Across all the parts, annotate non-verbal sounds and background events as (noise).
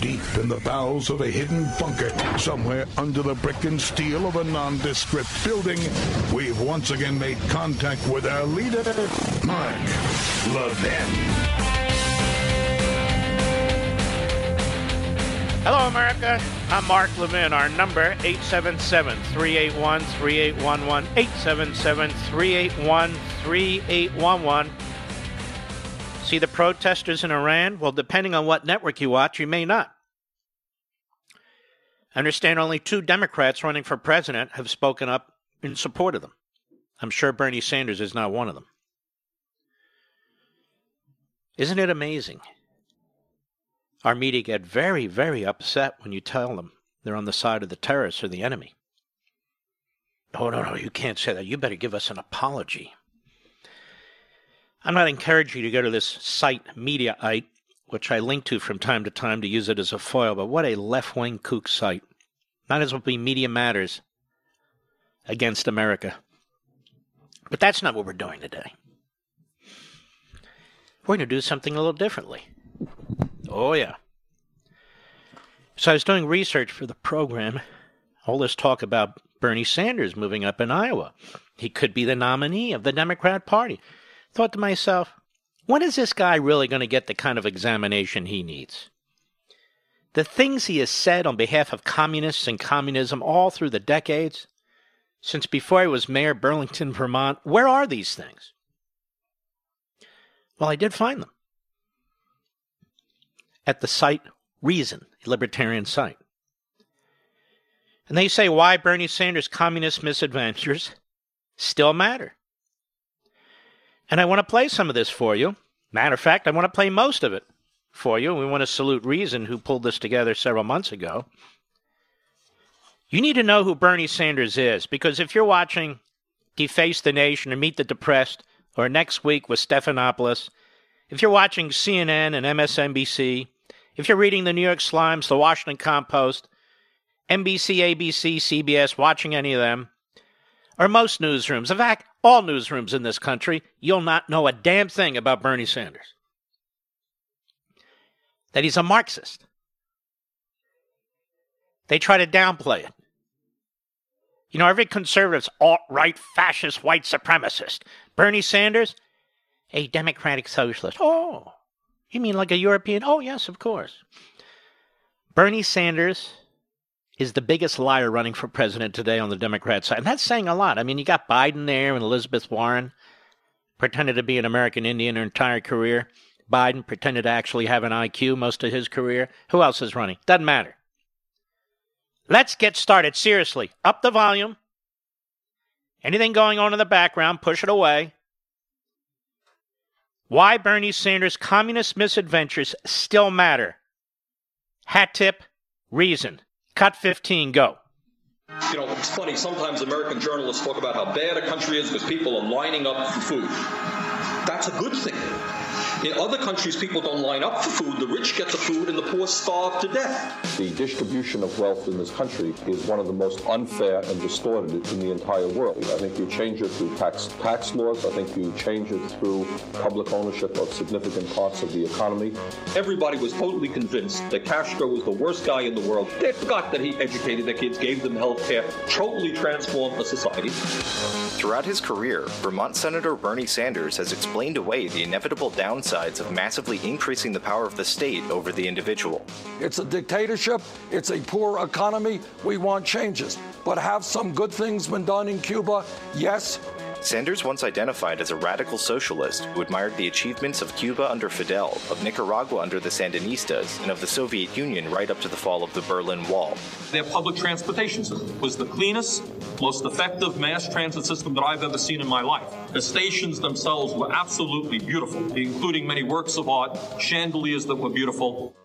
deep in the bowels of a hidden bunker, somewhere under the brick and steel of a nondescript building, we've once again made contact with our leader, Mark Levin. Hello, America. I'm Mark Levin. Our number, 877-381-3811, 877-381-3811. See the protesters in Iran? Well, depending on what network you watch, you may not. I understand only two Democrats running for president have spoken up in support of them. I'm sure Bernie Sanders is not one of them. Isn't it amazing? Our media get very, very upset when you tell them they're on the side of the terrorists or the enemy. Oh, no, no, you can't say that. You better give us an apology. I'm not encouraging you to go to this site, Mediaite, which I link to from time to time to use it as a foil, but what a left wing kook site. Might as well be Media Matters against America. But that's not what we're doing today. We're going to do something a little differently. Oh, yeah. So I was doing research for the program. All this talk about Bernie Sanders moving up in Iowa. He could be the nominee of the Democrat Party. Thought to myself, when is this guy really going to get the kind of examination he needs? The things he has said on behalf of communists and communism all through the decades, since before he was mayor of Burlington, (laughs) Vermont, where are these things? Well, I did find them at the site Reason, a libertarian site. And they say why Bernie Sanders' communist misadventures still matter. And I want to play some of this for you. Matter of fact, I want to play most of it for you. We want to salute Reason, who pulled this together several months ago. You need to know who Bernie Sanders is, because if you're watching Deface the Nation or Meet the Depressed, or next week with Stephanopoulos, if you're watching CNN and MSNBC, if you're reading the New York Slimes, the Washington Compost, NBC, ABC, CBS, watching any of them, or most newsrooms, in fact, all newsrooms in this country, you'll not know a damn thing about Bernie Sanders. That he's a Marxist. They try to downplay it. You know, every conservative's alt right fascist white supremacist. Bernie Sanders, a democratic socialist. Oh, you mean like a European? Oh, yes, of course. Bernie Sanders is the biggest liar running for president today on the Democrat side. And that's saying a lot. I mean, you got Biden there and Elizabeth Warren pretended to be an American Indian her entire career. Biden pretended to actually have an IQ most of his career. Who else is running? Doesn't matter. Let's get started. Seriously, up the volume. Anything going on in the background, push it away. Why Bernie Sanders' communist misadventures still matter. Hat tip, reason. Cut 15, go. You know, it's funny, sometimes American journalists talk about how bad a country is because people are lining up for food. That's a good thing. In other countries, people don't line up for food. The rich get the food and the poor starve to death. The distribution of wealth in this country is one of the most unfair and distorted in the entire world. I think you change it through tax tax laws. I think you change it through public ownership of significant parts of the economy. Everybody was totally convinced that Castro was the worst guy in the world. They forgot that he educated their kids, gave them health care, totally transformed the society. Throughout his career, Vermont Senator Bernie Sanders has explained away the inevitable downsides of massively increasing the power of the state over the individual. It's a dictatorship, it's a poor economy. We want changes. But have some good things been done in Cuba? Yes. Sanders once identified as a radical socialist who admired the achievements of Cuba under Fidel, of Nicaragua under the Sandinistas, and of the Soviet Union right up to the fall of the Berlin Wall. Their public transportation system was the cleanest, most effective mass transit system that I've ever seen in my life. The stations themselves were absolutely beautiful, including many works of art, chandeliers that were beautiful.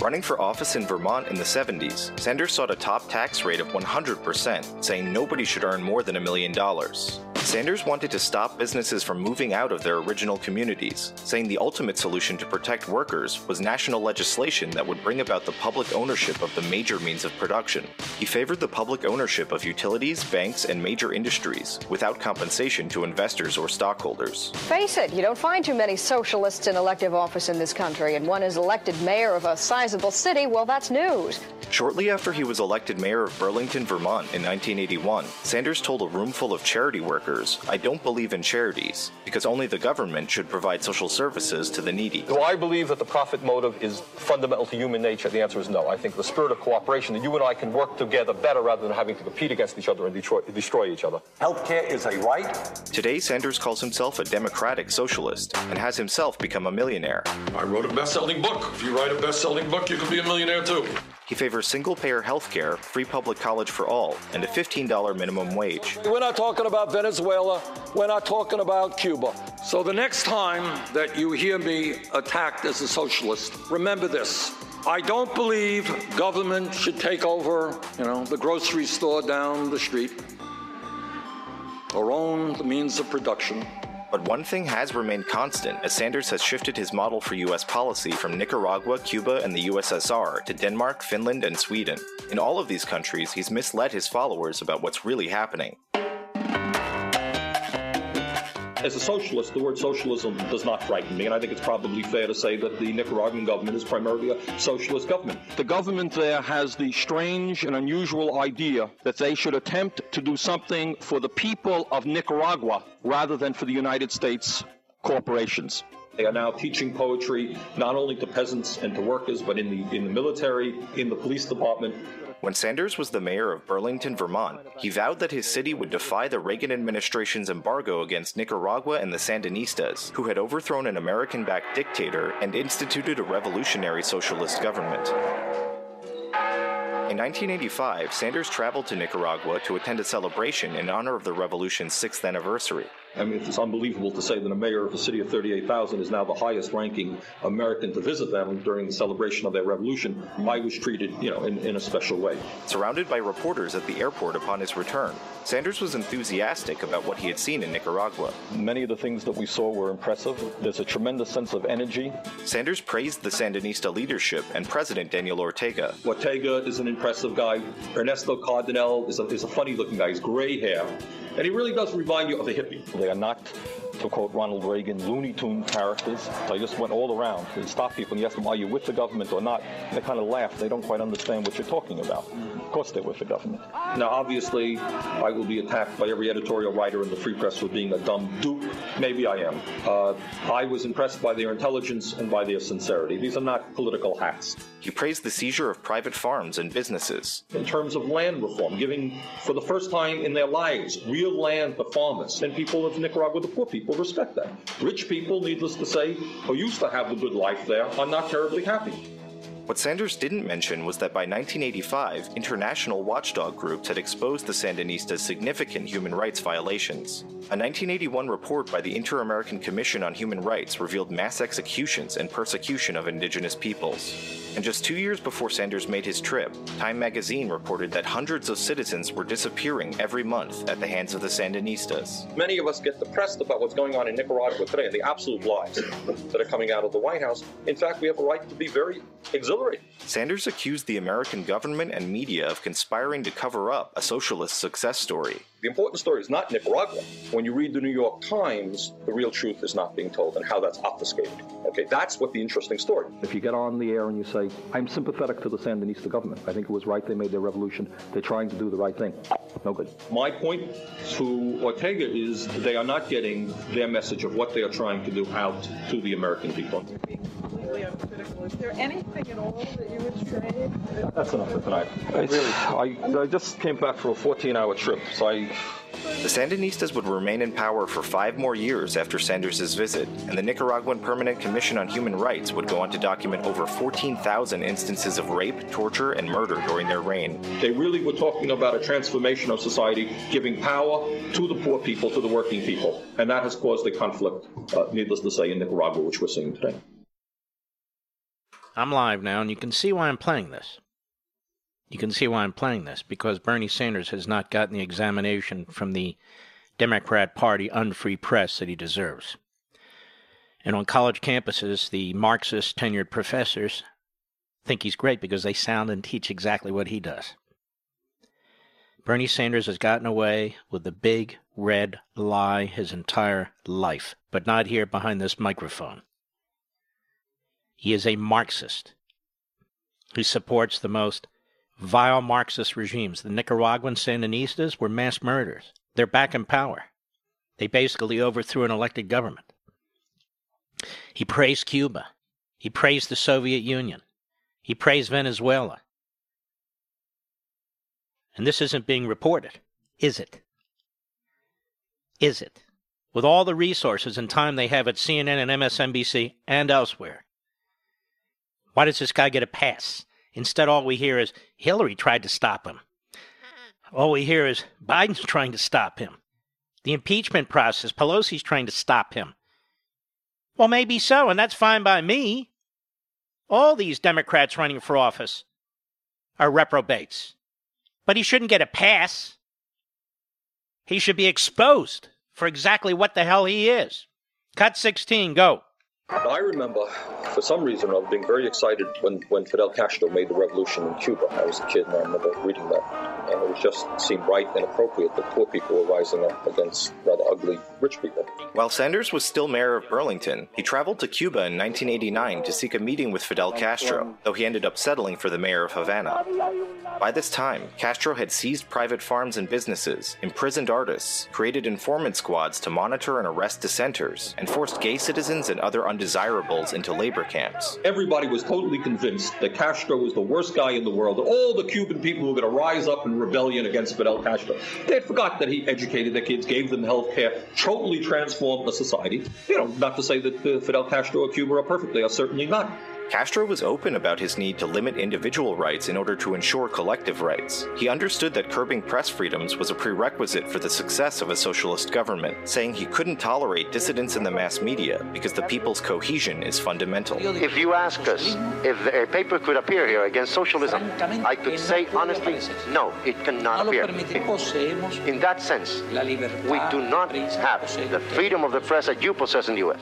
Running for office in Vermont in the 70s, Sanders sought a top tax rate of 100%, saying nobody should earn more than a million dollars. Sanders wanted to stop businesses from moving out of their original communities, saying the ultimate solution to protect workers was national legislation that would bring about the public ownership of the major means of production. He favored the public ownership of utilities, banks, and major industries without compensation to investors or stockholders. Face it, you don't find too many socialists in elective office in this country, and one is elected mayor of a sizable city, well, that's news. Shortly after he was elected mayor of Burlington, Vermont in 1981, Sanders told a room full of charity workers, I don't believe in charities, because only the government should provide social services to the needy. Do I believe that the profit motive is fundamental to human nature? The answer is no. I think the spirit of cooperation, that you and I can work together better rather than having to compete against each other and destroy, destroy each other. Healthcare is a right. Today, Sanders calls himself a democratic socialist and has himself become a millionaire. I wrote a best-selling book. If you write a best-selling book, you can be a millionaire too. He favors single payer health care, free public college for all, and a $15 minimum wage. We're not talking about Venezuela. We're not talking about Cuba. So the next time that you hear me attacked as a socialist, remember this. I don't believe government should take over, you know, the grocery store down the street or own the means of production. But one thing has remained constant as Sanders has shifted his model for U.S. policy from Nicaragua, Cuba, and the USSR to Denmark, Finland, and Sweden. In all of these countries, he's misled his followers about what's really happening. As a socialist, the word socialism does not frighten me, and I think it's probably fair to say that the Nicaraguan government is primarily a socialist government. The government there has the strange and unusual idea that they should attempt to do something for the people of Nicaragua rather than for the United States corporations. They are now teaching poetry not only to peasants and to workers, but in the in the military, in the police department. When Sanders was the mayor of Burlington, Vermont, he vowed that his city would defy the Reagan administration's embargo against Nicaragua and the Sandinistas, who had overthrown an American backed dictator and instituted a revolutionary socialist government. In 1985, Sanders traveled to Nicaragua to attend a celebration in honor of the revolution's sixth anniversary. I mean, it's unbelievable to say that a mayor of a city of 38,000 is now the highest ranking American to visit them during the celebration of their revolution. I was treated, you know, in, in a special way. Surrounded by reporters at the airport upon his return, Sanders was enthusiastic about what he had seen in Nicaragua. Many of the things that we saw were impressive. There's a tremendous sense of energy. Sanders praised the Sandinista leadership and President Daniel Ortega. Ortega is an impressive guy. Ernesto Cardenal is a, is a funny looking guy. He's gray hair. And he really does remind you of a hippie. They are not, to quote Ronald Reagan, Looney Tune characters. I just went all around and stopped people and you asked them, are you with the government or not? And they kind of laugh. They don't quite understand what you're talking about. Of course they're with the government. Now, obviously, I will be attacked by every editorial writer in the Free Press for being a dumb dupe. Maybe I am. Uh, I was impressed by their intelligence and by their sincerity. These are not political hacks. He praised the seizure of private farms and businesses. In terms of land reform, giving for the first time in their lives real land to farmers. And people of Nicaragua, the poor people, respect that. Rich people, needless to say, who used to have the good life there, are not terribly happy. What Sanders didn't mention was that by 1985, international watchdog groups had exposed the Sandinistas' significant human rights violations. A 1981 report by the Inter American Commission on Human Rights revealed mass executions and persecution of indigenous peoples. And just two years before Sanders made his trip, Time magazine reported that hundreds of citizens were disappearing every month at the hands of the Sandinistas. Many of us get depressed about what's going on in Nicaragua today and the absolute lies that are coming out of the White House. In fact, we have a right to be very exhilarated. Sanders accused the American government and media of conspiring to cover up a socialist success story. The important story is not Nicaragua. When you read the New York Times, the real truth is not being told and how that's obfuscated. Okay, that's what the interesting story. If you get on the air and you say, I'm sympathetic to the Sandinista government, I think it was right they made their revolution, they're trying to do the right thing. No good. My point to Ortega is they are not getting their message of what they are trying to do out to the American people. completely uncritical. Is there anything at all that you would say? That's enough for tonight. Really, I, I just came back for a 14-hour trip, so I The Sandinistas would remain in power for five more years after Sanders' visit, and the Nicaraguan Permanent Commission on Human Rights would go on to document over 14,000 instances of rape, torture, and murder during their reign. They really were talking about a transformation of society, giving power to the poor people, to the working people. And that has caused the conflict, uh, needless to say, in Nicaragua, which we're seeing today. I'm live now, and you can see why I'm playing this. You can see why I'm playing this because Bernie Sanders has not gotten the examination from the Democrat Party unfree press that he deserves. And on college campuses, the Marxist tenured professors think he's great because they sound and teach exactly what he does. Bernie Sanders has gotten away with the big red lie his entire life, but not here behind this microphone. He is a Marxist who supports the most vile Marxist regimes. The Nicaraguan Sandinistas were mass murderers. They're back in power. They basically overthrew an elected government. He praised Cuba. He praised the Soviet Union. He praised Venezuela. And this isn't being reported, is it? Is it? With all the resources and time they have at CNN and MSNBC and elsewhere. Why does this guy get a pass? Instead, all we hear is Hillary tried to stop him. All we hear is Biden's trying to stop him. The impeachment process, Pelosi's trying to stop him. Well, maybe so, and that's fine by me. All these Democrats running for office are reprobates. But he shouldn't get a pass. He should be exposed for exactly what the hell he is. Cut 16, go. I remember, for some reason, I was being very excited when, when Fidel Castro made the revolution in Cuba. I was a kid and I remember reading that. And it just seemed right and appropriate that poor people were rising up against rather ugly rich people. While Sanders was still mayor of Burlington, he traveled to Cuba in 1989 to seek a meeting with Fidel Castro, though he ended up settling for the mayor of Havana. By this time, Castro had seized private farms and businesses, imprisoned artists, created informant squads to monitor and arrest dissenters, and forced gay citizens and other undesirables into labor camps. Everybody was totally convinced that Castro was the worst guy in the world, all the Cuban people were going to rise up in rebellion against Fidel Castro. They had forgot that he educated their kids, gave them health care, totally transformed the society. You know, not to say that uh, Fidel Castro or Cuba are perfect, they are certainly not. Castro was open about his need to limit individual rights in order to ensure collective rights. He understood that curbing press freedoms was a prerequisite for the success of a socialist government, saying he couldn't tolerate dissidents in the mass media because the people's cohesion is fundamental. If you ask us if a paper could appear here against socialism, I could say honestly, no, it cannot appear. In that sense, we do not have the freedom of the press that you possess in the U.S.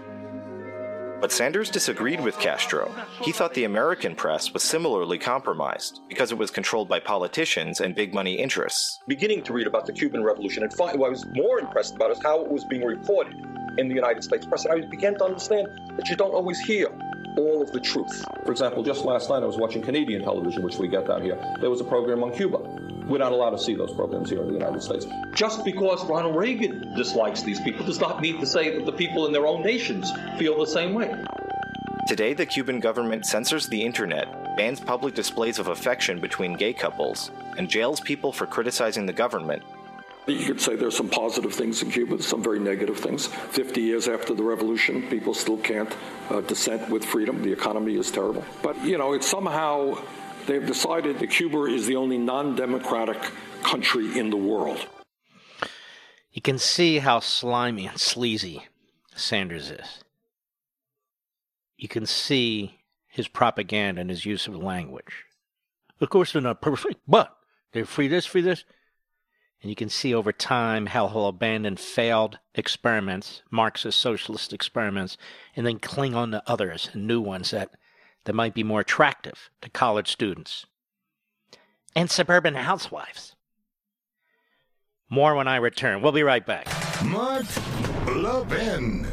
But Sanders disagreed with Castro. He thought the American press was similarly compromised because it was controlled by politicians and big money interests. Beginning to read about the Cuban Revolution, and what I was more impressed about is how it was being reported in the United States press. And I began to understand that you don't always hear all of the truth. For example, just last night I was watching Canadian television, which we get down here. There was a program on Cuba. We're not allowed to see those programs here in the United States. Just because Ronald Reagan dislikes these people does not mean to say that the people in their own nations feel the same way. Today, the Cuban government censors the internet, bans public displays of affection between gay couples, and jails people for criticizing the government. You could say there's some positive things in Cuba, some very negative things. 50 years after the revolution, people still can't uh, dissent with freedom. The economy is terrible. But, you know, it's somehow they've decided that Cuba is the only non democratic country in the world. You can see how slimy and sleazy Sanders is. You can see his propaganda and his use of language. Of course, they're not perfect, but they're free this, free this. And you can see over time how he'll abandon failed experiments, Marxist socialist experiments, and then cling on to others and new ones that, that might be more attractive to college students and suburban housewives. More when I return. We'll be right back. Mark Levin.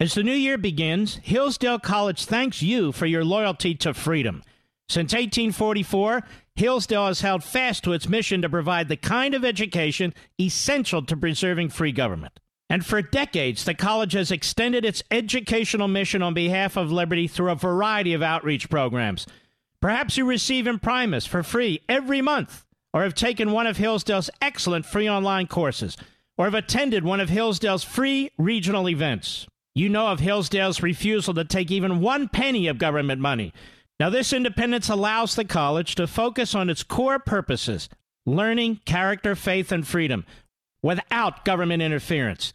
As the new year begins, Hillsdale College thanks you for your loyalty to freedom. Since 1844, Hillsdale has held fast to its mission to provide the kind of education essential to preserving free government. And for decades, the college has extended its educational mission on behalf of liberty through a variety of outreach programs. Perhaps you receive Imprimis for free every month, or have taken one of Hillsdale's excellent free online courses, or have attended one of Hillsdale's free regional events. You know of Hillsdale's refusal to take even one penny of government money. Now, this independence allows the college to focus on its core purposes learning, character, faith, and freedom without government interference.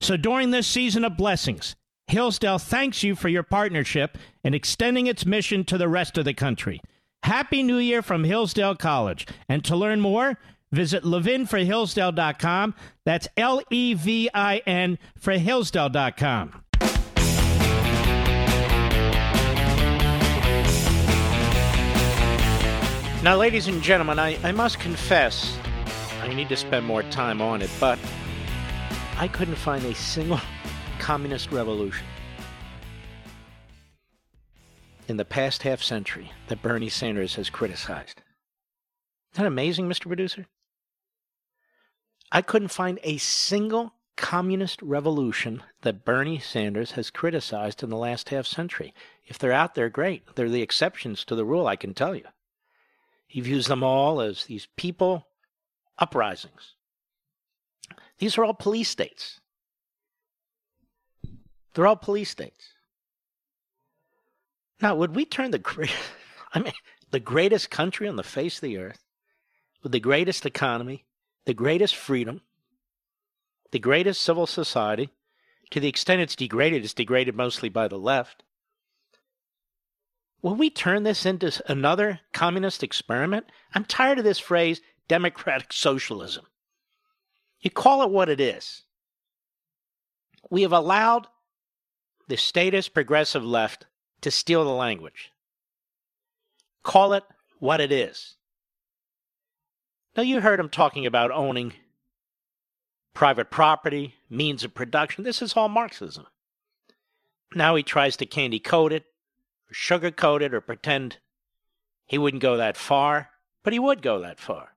So during this season of blessings, Hillsdale thanks you for your partnership in extending its mission to the rest of the country. Happy New Year from Hillsdale College. And to learn more, visit levinforhillsdale.com. That's L E V I N for Hillsdale.com. Now, ladies and gentlemen, I, I must confess, I need to spend more time on it, but I couldn't find a single communist revolution in the past half century that Bernie Sanders has criticized. Isn't that amazing, Mr. Producer? I couldn't find a single communist revolution that Bernie Sanders has criticized in the last half century. If they're out there, great. They're the exceptions to the rule, I can tell you. He views them all as these people uprisings. These are all police states. They're all police states. Now, would we turn the great, (laughs) I mean, the greatest country on the face of the earth, with the greatest economy, the greatest freedom, the greatest civil society, to the extent it's degraded, it's degraded mostly by the left, Will we turn this into another communist experiment? I'm tired of this phrase, democratic socialism. You call it what it is. We have allowed the statist progressive left to steal the language. Call it what it is. Now, you heard him talking about owning private property, means of production. This is all Marxism. Now he tries to candy coat it, sugarcoat it or pretend he wouldn't go that far, but he would go that far.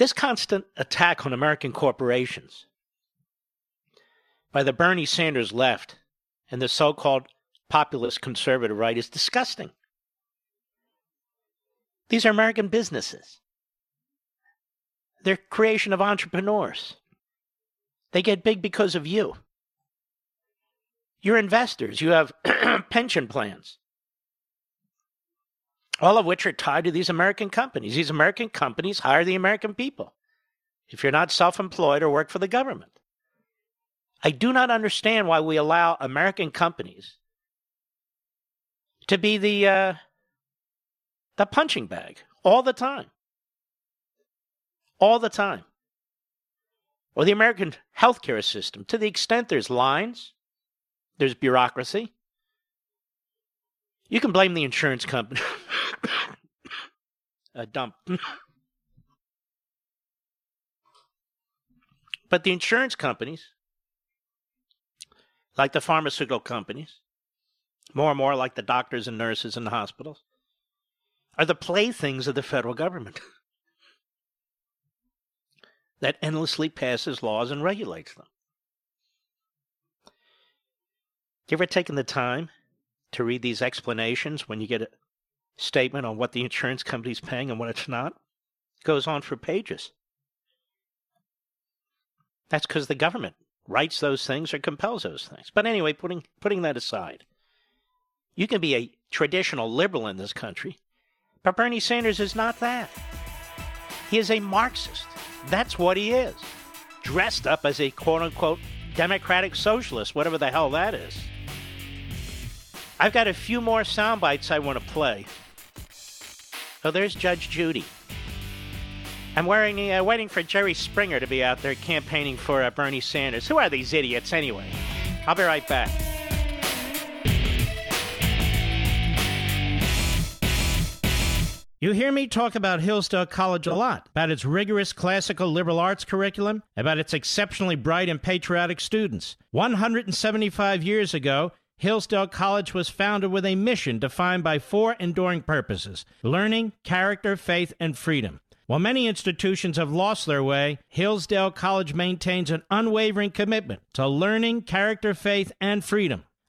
This constant attack on American corporations by the Bernie Sanders left and the so called populist conservative right is disgusting. These are American businesses. They're creation of entrepreneurs. They get big because of you. You're investors, you have (clears throat) pension plans, all of which are tied to these American companies. These American companies hire the American people if you're not self employed or work for the government. I do not understand why we allow American companies to be the uh, the punching bag all the time, all the time, or the American healthcare system. To the extent there's lines, there's bureaucracy. You can blame the insurance company. (laughs) A dump. (laughs) but the insurance companies, like the pharmaceutical companies, more and more like the doctors and nurses in the hospitals, are the playthings of the federal government (laughs) that endlessly passes laws and regulates them. You ever taken the time to read these explanations when you get a statement on what the insurance company's paying and what it's not? It goes on for pages. That's because the government writes those things or compels those things. But anyway, putting putting that aside, you can be a traditional liberal in this country, but Bernie Sanders is not that. He is a Marxist. That's what he is. Dressed up as a quote unquote democratic socialist, whatever the hell that is. I've got a few more sound bites I want to play. Oh, there's Judge Judy. I'm wearing, uh, waiting for Jerry Springer to be out there campaigning for uh, Bernie Sanders. Who are these idiots anyway? I'll be right back. You hear me talk about Hillsdale College a lot, about its rigorous classical liberal arts curriculum, about its exceptionally bright and patriotic students. 175 years ago, Hillsdale College was founded with a mission defined by four enduring purposes learning, character, faith, and freedom. While many institutions have lost their way, Hillsdale College maintains an unwavering commitment to learning, character, faith, and freedom.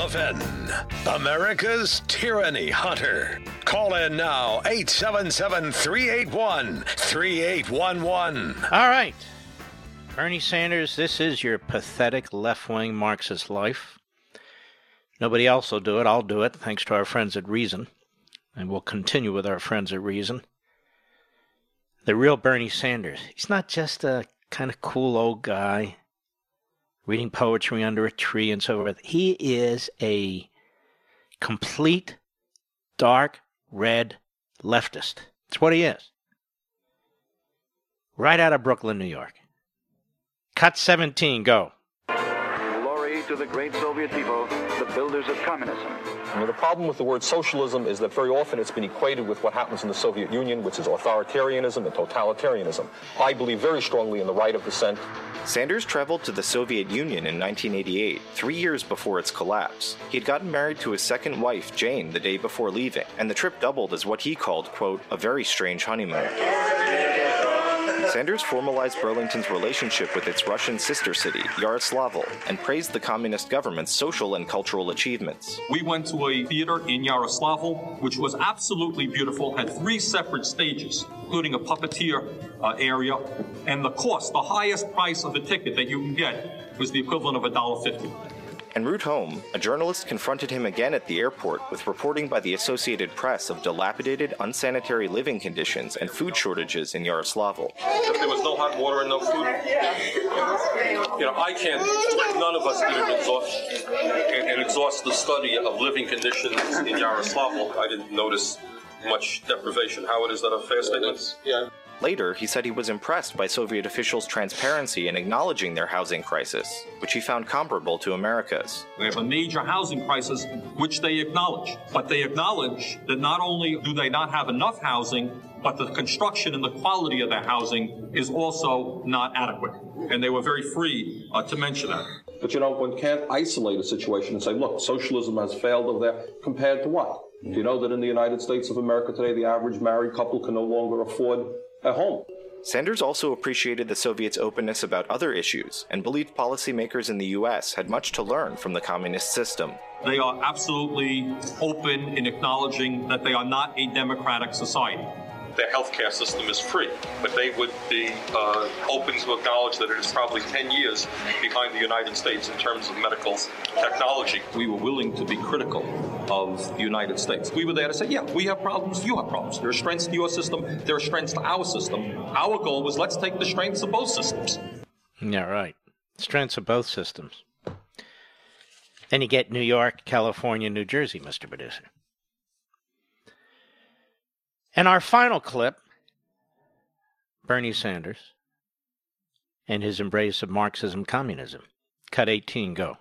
Levin, America's Tyranny Hunter. Call in now, 877 381 3811. All right. Bernie Sanders, this is your pathetic left wing Marxist life. Nobody else will do it. I'll do it, thanks to our friends at Reason. And we'll continue with our friends at Reason. The real Bernie Sanders. He's not just a kind of cool old guy reading poetry under a tree and so forth. He is a complete dark red leftist. That's what he is. Right out of Brooklyn, New York. Cut 17, go. Glory to the great Soviet people, the builders of communism. I mean, the problem with the word socialism is that very often it's been equated with what happens in the Soviet Union, which is authoritarianism and totalitarianism. I believe very strongly in the right of dissent. Sanders traveled to the Soviet Union in 1988, three years before its collapse. He had gotten married to his second wife, Jane, the day before leaving, and the trip doubled as what he called, quote, a very strange honeymoon. Sanders formalized Burlington's relationship with its Russian sister city, Yaroslavl, and praised the communist government's social and cultural achievements. We went to a theater in Yaroslavl, which was absolutely beautiful, had three separate stages, including a puppeteer uh, area, and the cost, the highest price of a ticket that you can get, was the equivalent of $1.50. En route home, a journalist confronted him again at the airport with reporting by the Associated Press of dilapidated, unsanitary living conditions and food shortages in Yaroslavl. There was no hot water and no food, you know, I can't, none of us did an exhaust, an, an exhaustive study of living conditions in Yaroslavl. I didn't notice much deprivation. Howard, is that a fair statement? Yeah. Later, he said he was impressed by Soviet officials' transparency in acknowledging their housing crisis, which he found comparable to America's. We have a major housing crisis, which they acknowledge. But they acknowledge that not only do they not have enough housing, but the construction and the quality of their housing is also not adequate. And they were very free uh, to mention that. But you know, one can't isolate a situation and say, look, socialism has failed over there compared to what? Do you know that in the United States of America today, the average married couple can no longer afford a home? Sanders also appreciated the Soviets' openness about other issues and believed policymakers in the U.S. had much to learn from the communist system. They are absolutely open in acknowledging that they are not a democratic society. Their healthcare system is free, but they would be uh, open to acknowledge that it is probably 10 years behind the United States in terms of medical technology. We were willing to be critical of the United States. We were there to say, yeah, we have problems, you have problems. There are strengths to your system, there are strengths to our system. Our goal was let's take the strengths of both systems. Yeah, right. Strengths of both systems. Then you get New York, California, New Jersey, Mr. Producer. And our final clip Bernie Sanders and his embrace of Marxism communism. Cut 18, go.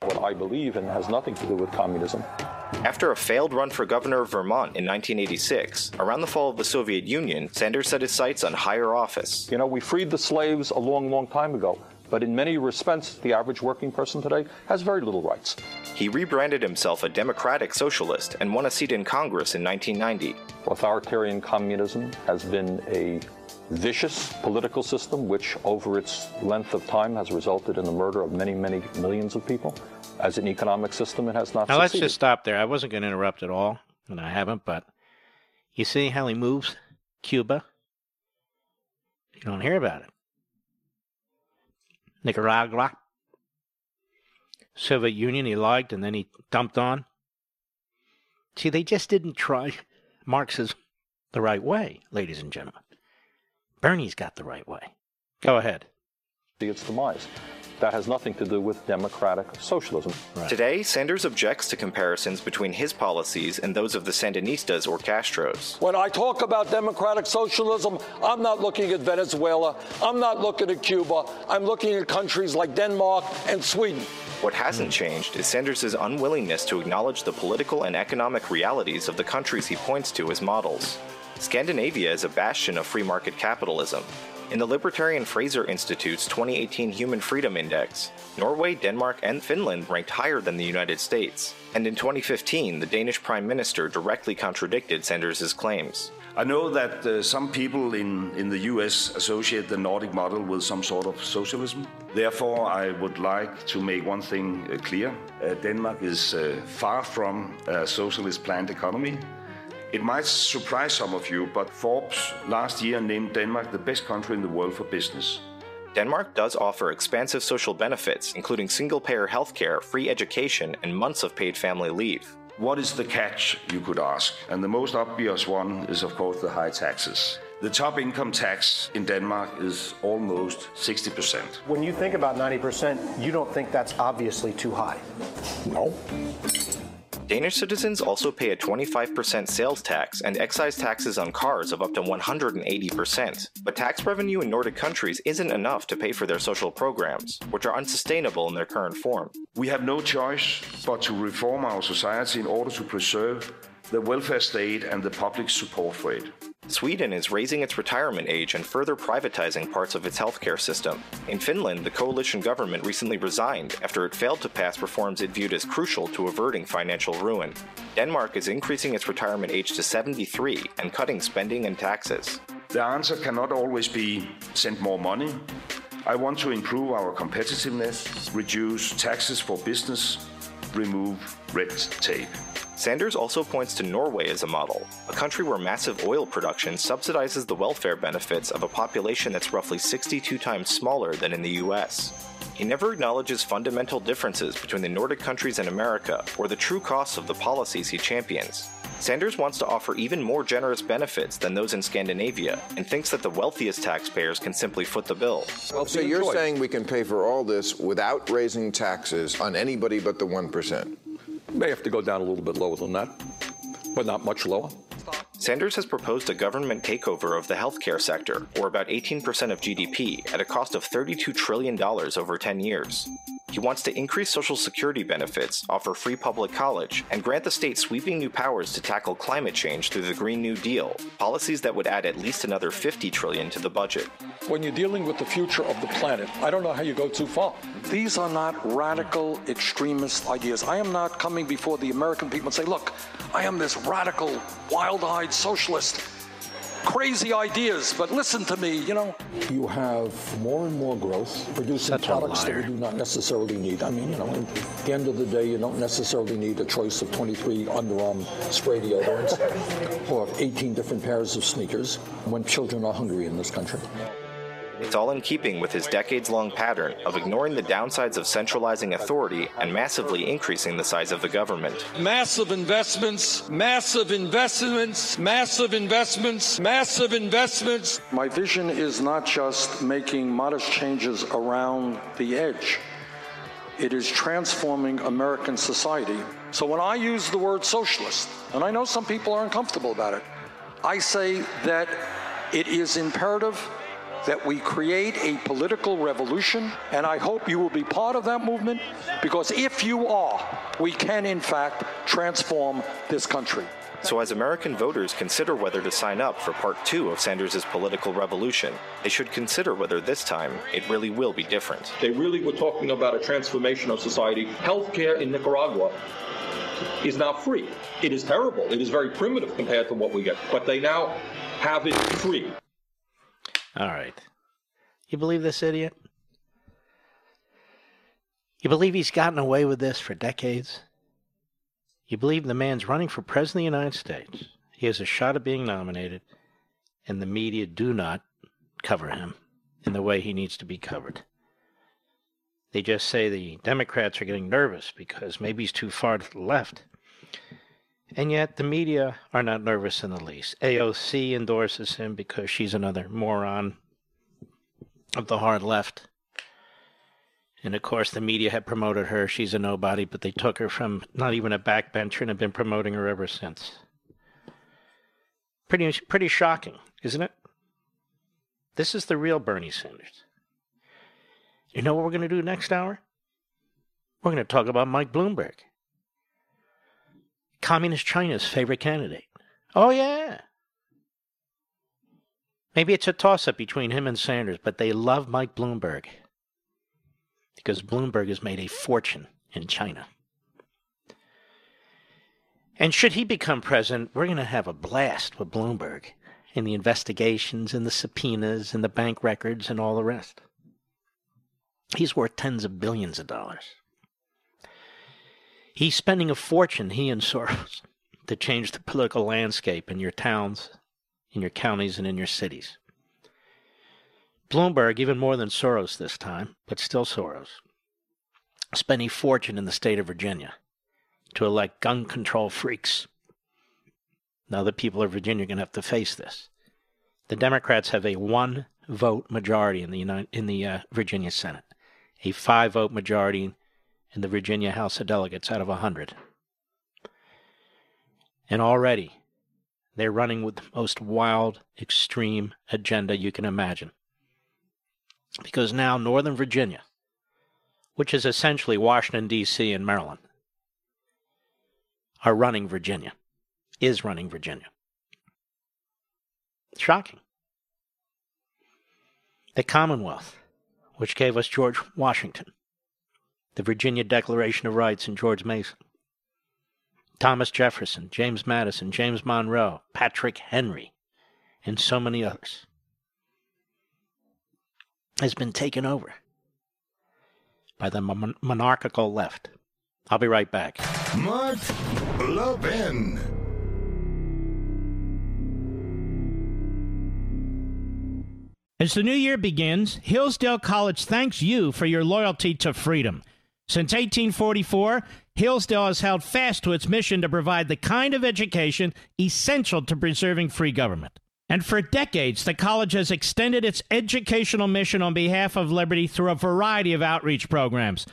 What I believe in has nothing to do with communism. After a failed run for governor of Vermont in 1986, around the fall of the Soviet Union, Sanders set his sights on higher office. You know, we freed the slaves a long, long time ago. But in many respects, the average working person today has very little rights. He rebranded himself a democratic socialist and won a seat in Congress in 1990. Authoritarian communism has been a vicious political system which, over its length of time, has resulted in the murder of many, many millions of people. As an economic system, it has not Now, succeeded. let's just stop there. I wasn't going to interrupt at all, and I haven't, but you see how he moves Cuba? You don't hear about it. Nicaragua, Soviet Union he liked and then he dumped on. See, they just didn't try (laughs) Marxism the right way, ladies and gentlemen. Bernie's got the right way. Go ahead. its demise. That has nothing to do with democratic socialism. Right. Today, Sanders objects to comparisons between his policies and those of the Sandinistas or Castros. When I talk about democratic socialism, I'm not looking at Venezuela. I'm not looking at Cuba. I'm looking at countries like Denmark and Sweden. What hasn't hmm. changed is Sanders' unwillingness to acknowledge the political and economic realities of the countries he points to as models. Scandinavia is a bastion of free market capitalism. In the Libertarian Fraser Institute's 2018 Human Freedom Index, Norway, Denmark, and Finland ranked higher than the United States. And in 2015, the Danish Prime Minister directly contradicted Sanders' claims. I know that uh, some people in, in the US associate the Nordic model with some sort of socialism. Therefore, I would like to make one thing uh, clear uh, Denmark is uh, far from a socialist planned economy. It might surprise some of you, but Forbes last year named Denmark the best country in the world for business. Denmark does offer expansive social benefits, including single payer healthcare, free education, and months of paid family leave. What is the catch, you could ask? And the most obvious one is, of course, the high taxes. The top income tax in Denmark is almost 60%. When you think about 90%, you don't think that's obviously too high? No. Danish citizens also pay a 25% sales tax and excise taxes on cars of up to 180%. But tax revenue in Nordic countries isn't enough to pay for their social programs, which are unsustainable in their current form. We have no choice but to reform our society in order to preserve the welfare state and the public support for it. Sweden is raising its retirement age and further privatizing parts of its healthcare system. In Finland, the coalition government recently resigned after it failed to pass reforms it viewed as crucial to averting financial ruin. Denmark is increasing its retirement age to 73 and cutting spending and taxes. The answer cannot always be send more money. I want to improve our competitiveness, reduce taxes for business, remove red tape. Sanders also points to Norway as a model, a country where massive oil production subsidizes the welfare benefits of a population that's roughly 62 times smaller than in the US. He never acknowledges fundamental differences between the Nordic countries and America or the true costs of the policies he champions. Sanders wants to offer even more generous benefits than those in Scandinavia and thinks that the wealthiest taxpayers can simply foot the bill. Well, so you're choice. saying we can pay for all this without raising taxes on anybody but the 1%? May have to go down a little bit lower than that, but not much lower. Sanders has proposed a government takeover of the healthcare sector, or about 18% of GDP, at a cost of $32 trillion over 10 years. He wants to increase Social Security benefits, offer free public college, and grant the state sweeping new powers to tackle climate change through the Green New Deal, policies that would add at least another 50 trillion to the budget. When you're dealing with the future of the planet, I don't know how you go too far. These are not radical extremist ideas. I am not coming before the American people and say, "Look, I am this radical, wild-eyed socialist." crazy ideas, but listen to me, you know. You have more and more growth producing Such products that we do not necessarily need. I mean, you know, at the end of the day, you don't necessarily need a choice of 23 underarm spray deodorants (laughs) or 18 different pairs of sneakers when children are hungry in this country. It's all in keeping with his decades long pattern of ignoring the downsides of centralizing authority and massively increasing the size of the government. Massive investments, massive investments, massive investments, massive investments. My vision is not just making modest changes around the edge. It is transforming American society. So when I use the word socialist, and I know some people are uncomfortable about it, I say that it is imperative that we create a political revolution, and I hope you will be part of that movement because if you are, we can in fact transform this country. So, as American voters consider whether to sign up for part two of Sanders' political revolution, they should consider whether this time it really will be different. They really were talking about a transformation of society. Healthcare in Nicaragua is now free. It is terrible. It is very primitive compared to what we get, but they now have it free. All right. You believe this idiot? You believe he's gotten away with this for decades? You believe the man's running for president of the United States? He has a shot at being nominated, and the media do not cover him in the way he needs to be covered. They just say the Democrats are getting nervous because maybe he's too far to the left. And yet the media are not nervous in the least. AOC endorses him because she's another moron of the hard left. And of course, the media had promoted her. She's a nobody, but they took her from not even a backbencher and have been promoting her ever since. Pretty, pretty shocking, isn't it? This is the real Bernie Sanders. You know what we're going to do next hour? We're going to talk about Mike Bloomberg, Communist China's favorite candidate. Oh, yeah. Maybe it's a toss up between him and Sanders, but they love Mike Bloomberg because Bloomberg has made a fortune in China. And should he become president, we're going to have a blast with Bloomberg in the investigations and the subpoenas and the bank records and all the rest. He's worth tens of billions of dollars. He's spending a fortune, he and Soros, (laughs) to change the political landscape in your towns, in your counties, and in your cities. Bloomberg, even more than Soros this time, but still Soros, spent a fortune in the state of Virginia to elect gun control freaks. Now the people of Virginia are going to have to face this. The Democrats have a one vote majority in the United, in the uh, Virginia Senate, a five vote majority in the Virginia House of Delegates out of a hundred, and already they're running with the most wild, extreme agenda you can imagine. Because now Northern Virginia, which is essentially Washington D.C. and Maryland, are running Virginia, is running Virginia. Shocking. The Commonwealth, which gave us George Washington, the Virginia Declaration of Rights and George Mason, Thomas Jefferson, James Madison, James Monroe, Patrick Henry, and so many others, has been taken over by the mon- monarchical left. I'll be right back. Mark Levin. As the new year begins, Hillsdale College thanks you for your loyalty to freedom. Since 1844, Hillsdale has held fast to its mission to provide the kind of education essential to preserving free government. And for decades, the college has extended its educational mission on behalf of liberty through a variety of outreach programs.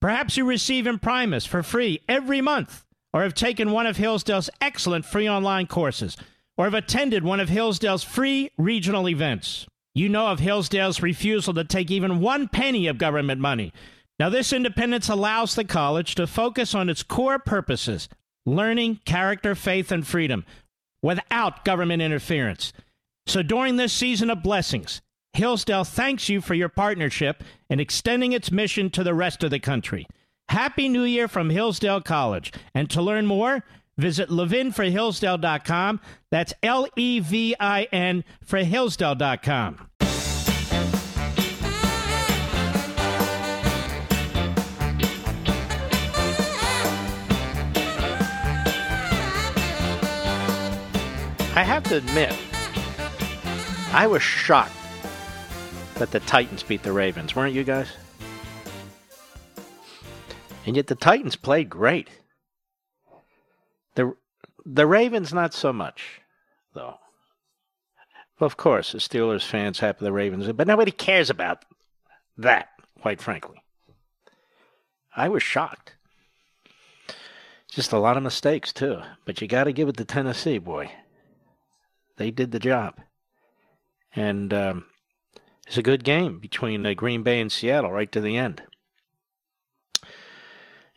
Perhaps you receive Imprimis for free every month, or have taken one of Hillsdale's excellent free online courses, or have attended one of Hillsdale's free regional events. You know of Hillsdale's refusal to take even one penny of government money. Now, this independence allows the college to focus on its core purposes learning, character, faith, and freedom without government interference. So, during this season of blessings, Hillsdale thanks you for your partnership in extending its mission to the rest of the country. Happy New Year from Hillsdale College. And to learn more, visit levinforhillsdale.com. That's L E V I N for Hillsdale.com. I have to admit, I was shocked that the Titans beat the Ravens, weren't you guys? And yet the Titans played great. The the Ravens not so much, though. Well, of course, the Steelers fans happy the Ravens, but nobody cares about that, quite frankly. I was shocked. Just a lot of mistakes too, but you got to give it to Tennessee, boy. They did the job, and um, it's a good game between uh, Green Bay and Seattle right to the end.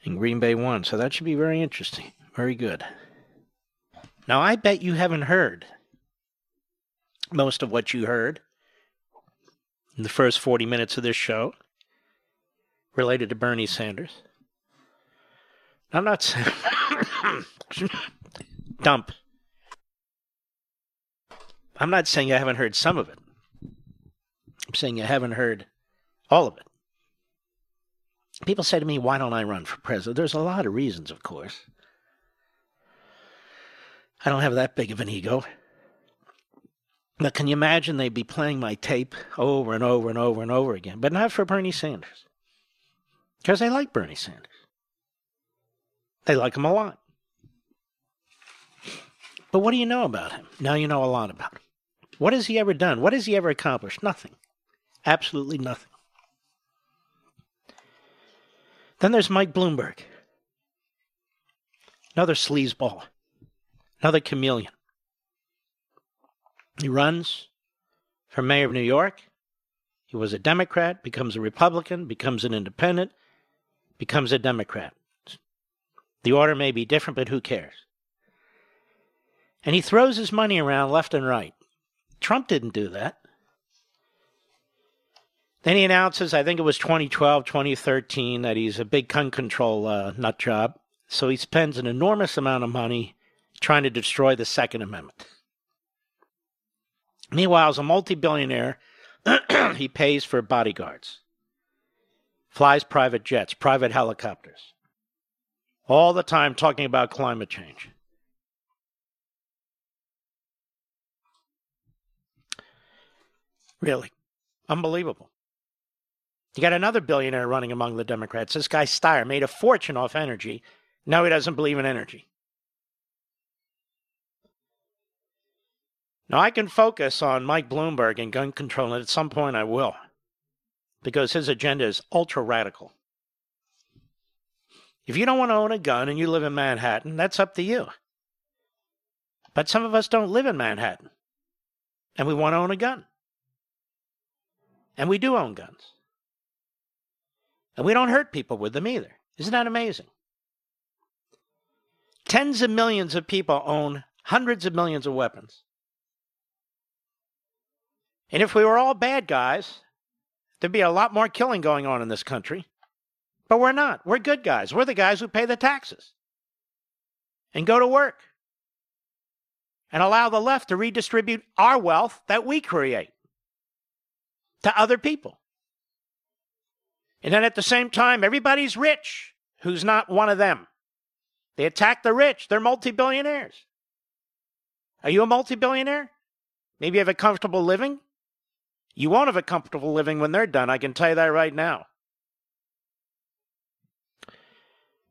And Green Bay won, so that should be very interesting. Very good. Now, I bet you haven't heard most of what you heard in the first 40 minutes of this show related to Bernie Sanders. I'm not saying (coughs) dump. I'm not saying I haven't heard some of it. I'm saying I haven't heard all of it. People say to me, why don't I run for president? There's a lot of reasons, of course. I don't have that big of an ego. But can you imagine they'd be playing my tape over and over and over and over again, but not for Bernie Sanders? Because they like Bernie Sanders. They like him a lot. But what do you know about him? Now you know a lot about him. What has he ever done? What has he ever accomplished? Nothing. Absolutely nothing. Then there's Mike Bloomberg, another sleazeball, another chameleon. He runs for mayor of New York. He was a Democrat, becomes a Republican, becomes an independent, becomes a Democrat. The order may be different, but who cares? And he throws his money around left and right. Trump didn't do that. Then he announces, I think it was 2012, 2013, that he's a big gun control uh, nut job. So he spends an enormous amount of money trying to destroy the Second Amendment. Meanwhile, as a multi billionaire, (clears throat) he pays for bodyguards, flies private jets, private helicopters, all the time talking about climate change. Really, unbelievable. You got another billionaire running among the Democrats. This guy Steyer made a fortune off energy. Now he doesn't believe in energy. Now I can focus on Mike Bloomberg and gun control, and at some point I will, because his agenda is ultra radical. If you don't want to own a gun and you live in Manhattan, that's up to you. But some of us don't live in Manhattan, and we want to own a gun. And we do own guns. And we don't hurt people with them either. Isn't that amazing? Tens of millions of people own hundreds of millions of weapons. And if we were all bad guys, there'd be a lot more killing going on in this country. But we're not. We're good guys. We're the guys who pay the taxes and go to work and allow the left to redistribute our wealth that we create to other people. And then at the same time, everybody's rich who's not one of them. They attack the rich, they're multi billionaires. Are you a multi billionaire? Maybe you have a comfortable living? You won't have a comfortable living when they're done, I can tell you that right now.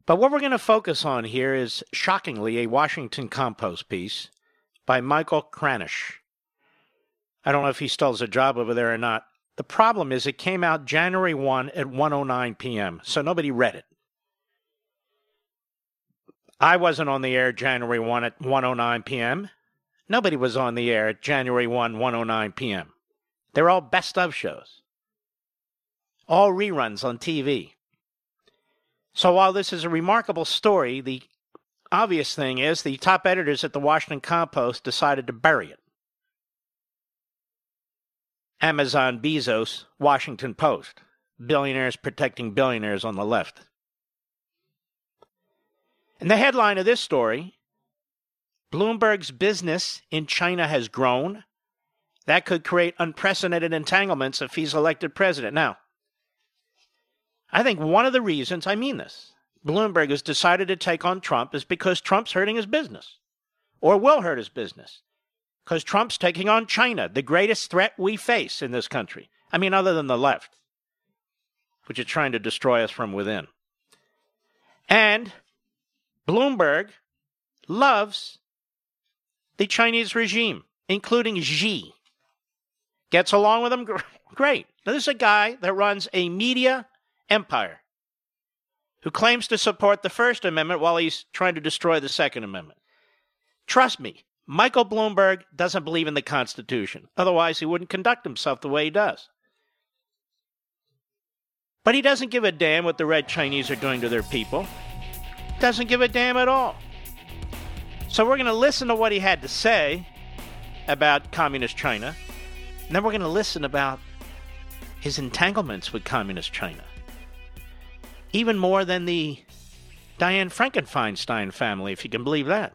But what we're going to focus on here is, shockingly, a Washington Compost piece by Michael Kranish. I don't know if he still has a job over there or not. The problem is it came out January 1 at 1:09 p.m. So nobody read it. I wasn't on the air January 1 at 1:09 p.m. Nobody was on the air at January 1 1:09 p.m. They're all best of shows. All reruns on TV. So while this is a remarkable story, the obvious thing is the top editors at the Washington Compost decided to bury it. Amazon Bezos, Washington Post. Billionaires protecting billionaires on the left. And the headline of this story Bloomberg's business in China has grown. That could create unprecedented entanglements if he's elected president. Now, I think one of the reasons, I mean this, Bloomberg has decided to take on Trump is because Trump's hurting his business or will hurt his business because Trump's taking on China, the greatest threat we face in this country. I mean, other than the left, which is trying to destroy us from within. And Bloomberg loves the Chinese regime, including Xi. Gets along with them (laughs) great. Now, this is a guy that runs a media empire who claims to support the First Amendment while he's trying to destroy the Second Amendment. Trust me, Michael Bloomberg doesn't believe in the Constitution. Otherwise, he wouldn't conduct himself the way he does. But he doesn't give a damn what the red Chinese are doing to their people. Doesn't give a damn at all. So we're going to listen to what he had to say about communist China. And then we're going to listen about his entanglements with communist China. Even more than the Diane Frankenfeinstein family, if you can believe that.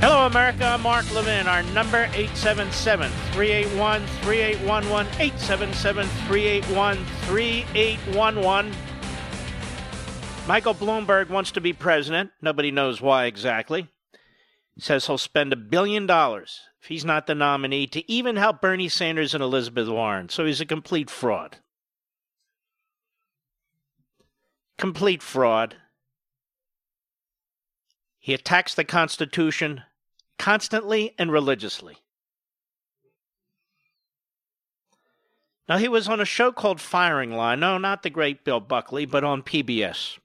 Hello, America. I'm Mark Levin. Our number 877 381 3811. 877 381 3811. Michael Bloomberg wants to be president. Nobody knows why exactly. Says he'll spend a billion dollars if he's not the nominee to even help Bernie Sanders and Elizabeth Warren. So he's a complete fraud. Complete fraud. He attacks the Constitution constantly and religiously. Now, he was on a show called Firing Line. No, not the great Bill Buckley, but on PBS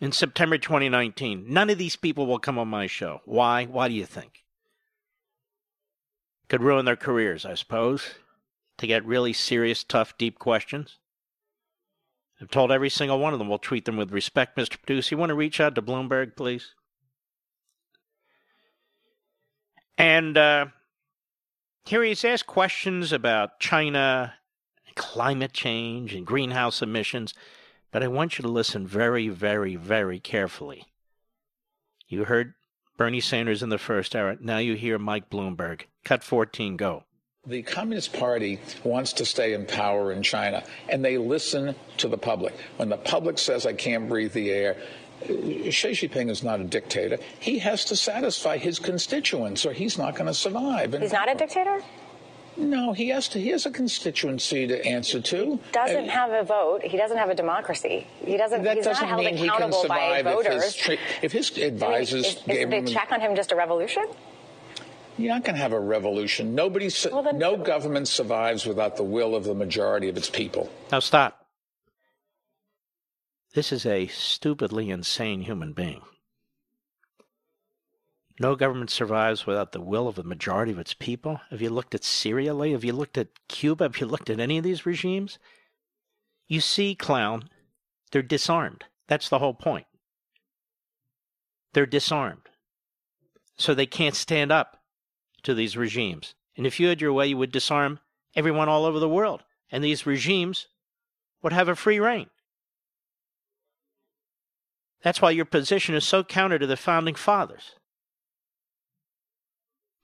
in September 2019. None of these people will come on my show. Why? Why do you think? Could ruin their careers, I suppose, to get really serious, tough, deep questions. I've told every single one of them we'll treat them with respect, Mr. Producer. You want to reach out to Bloomberg, please? And uh, here he's asked questions about China, climate change, and greenhouse emissions. But I want you to listen very, very, very carefully. You heard Bernie Sanders in the first hour. Now you hear Mike Bloomberg. Cut 14, go. The Communist Party wants to stay in power in China, and they listen to the public. When the public says, I can't breathe the air, Xi Jinping is not a dictator. He has to satisfy his constituents, or he's not going to survive. And he's not a dictator? No, he has to. He has a constituency to answer to. Doesn't uh, have a vote. He doesn't have a democracy. He doesn't. That he's doesn't not held mean accountable he can by survive voters. If his, if his advisors I mean, is, gave is the him. check on him just a revolution? You're not going to have a revolution. Nobody, well, then, no government survives without the will of the majority of its people. Now stop. This is a stupidly insane human being. No government survives without the will of the majority of its people. Have you looked at Syria lately? Have you looked at Cuba? Have you looked at any of these regimes? You see, clown, they're disarmed. That's the whole point. They're disarmed. So they can't stand up to these regimes. And if you had your way, you would disarm everyone all over the world. And these regimes would have a free reign. That's why your position is so counter to the founding fathers.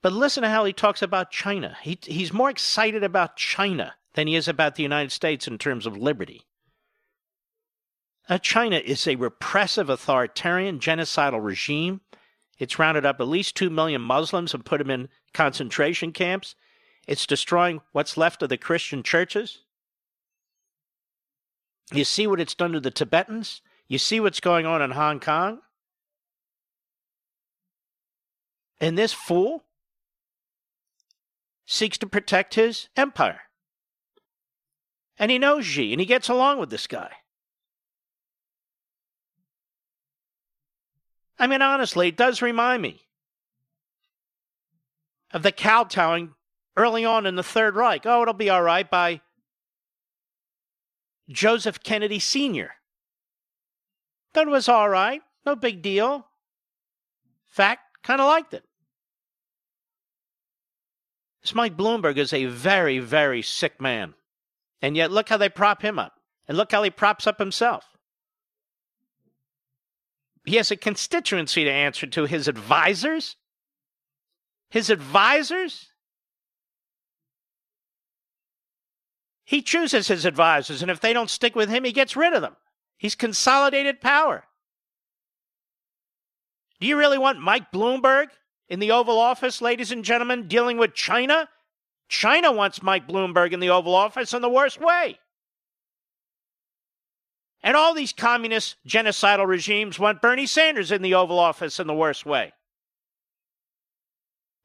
But listen to how he talks about China. He, he's more excited about China than he is about the United States in terms of liberty. Now, China is a repressive, authoritarian, genocidal regime. It's rounded up at least 2 million Muslims and put them in concentration camps. It's destroying what's left of the Christian churches. You see what it's done to the Tibetans? You see what's going on in Hong Kong? And this fool seeks to protect his empire. And he knows Xi, and he gets along with this guy. I mean, honestly, it does remind me of the kowtowing early on in the Third Reich. Oh, it'll be all right by Joseph Kennedy Sr. That was all right. No big deal. Fact, kind of liked it. This Mike Bloomberg is a very, very sick man. And yet, look how they prop him up. And look how he props up himself. He has a constituency to answer to his advisors. His advisors? He chooses his advisors, and if they don't stick with him, he gets rid of them. He's consolidated power. Do you really want Mike Bloomberg in the Oval Office, ladies and gentlemen, dealing with China? China wants Mike Bloomberg in the Oval Office in the worst way. And all these communist genocidal regimes want Bernie Sanders in the Oval Office in the worst way.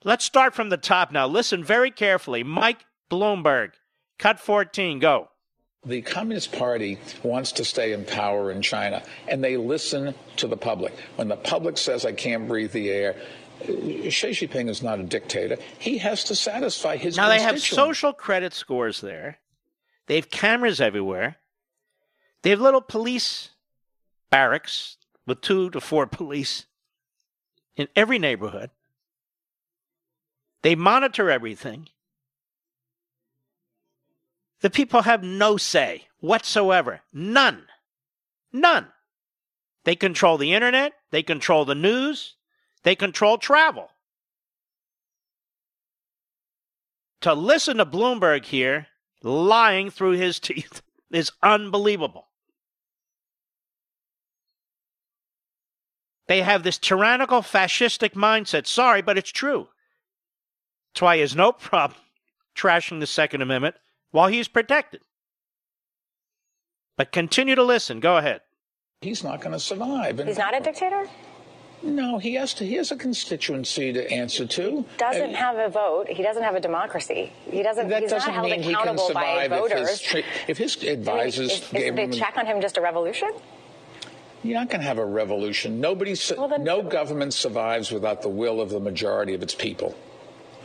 Let's start from the top now. Listen very carefully. Mike Bloomberg, cut 14, go. The Communist Party wants to stay in power in China, and they listen to the public. When the public says, I can't breathe the air, uh, Xi Jinping is not a dictator. He has to satisfy his. Now they have social credit scores there. They have cameras everywhere. They have little police barracks with two to four (laughs) police in every neighborhood. They monitor everything. The people have no say whatsoever. None. None. They control the internet. They control the news. They control travel. To listen to Bloomberg here lying through his (laughs) teeth is unbelievable. They have this tyrannical fascistic mindset. Sorry, but it's true. That's why he has no (laughs) problem trashing the Second Amendment while he's protected. But continue to listen. Go ahead. He's not going to survive. He's not a dictator? No, he has to. He has a constituency to answer to. He Doesn't And have a vote. He doesn't have a democracy. He doesn't. that he's doesn't not held mean he can accountable by survive if voters. his, tra- if his I mean, advisors is, is gave the him. check on him just a revolution? You're not going to have a revolution. Nobody, su- no government survives without the will of the majority of its people.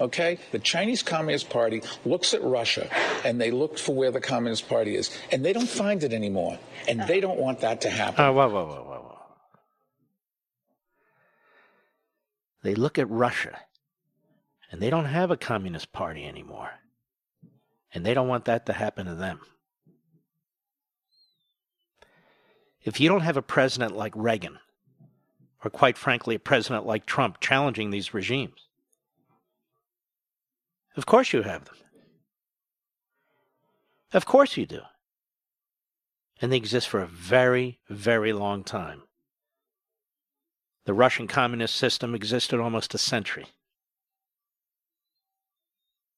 Okay? The Chinese Communist Party looks at Russia and they look for where the Communist Party is, and they don't find it anymore. And they don't want that to happen. Oh, whoa, whoa, whoa, whoa, whoa. They look at Russia and they don't have a communist party anymore. And they don't want that to happen to them. If you don't have a president like Reagan, or quite frankly, a president like Trump challenging these regimes, of course you have them. Of course you do. And they exist for a very, very long time. The Russian communist system existed almost a century.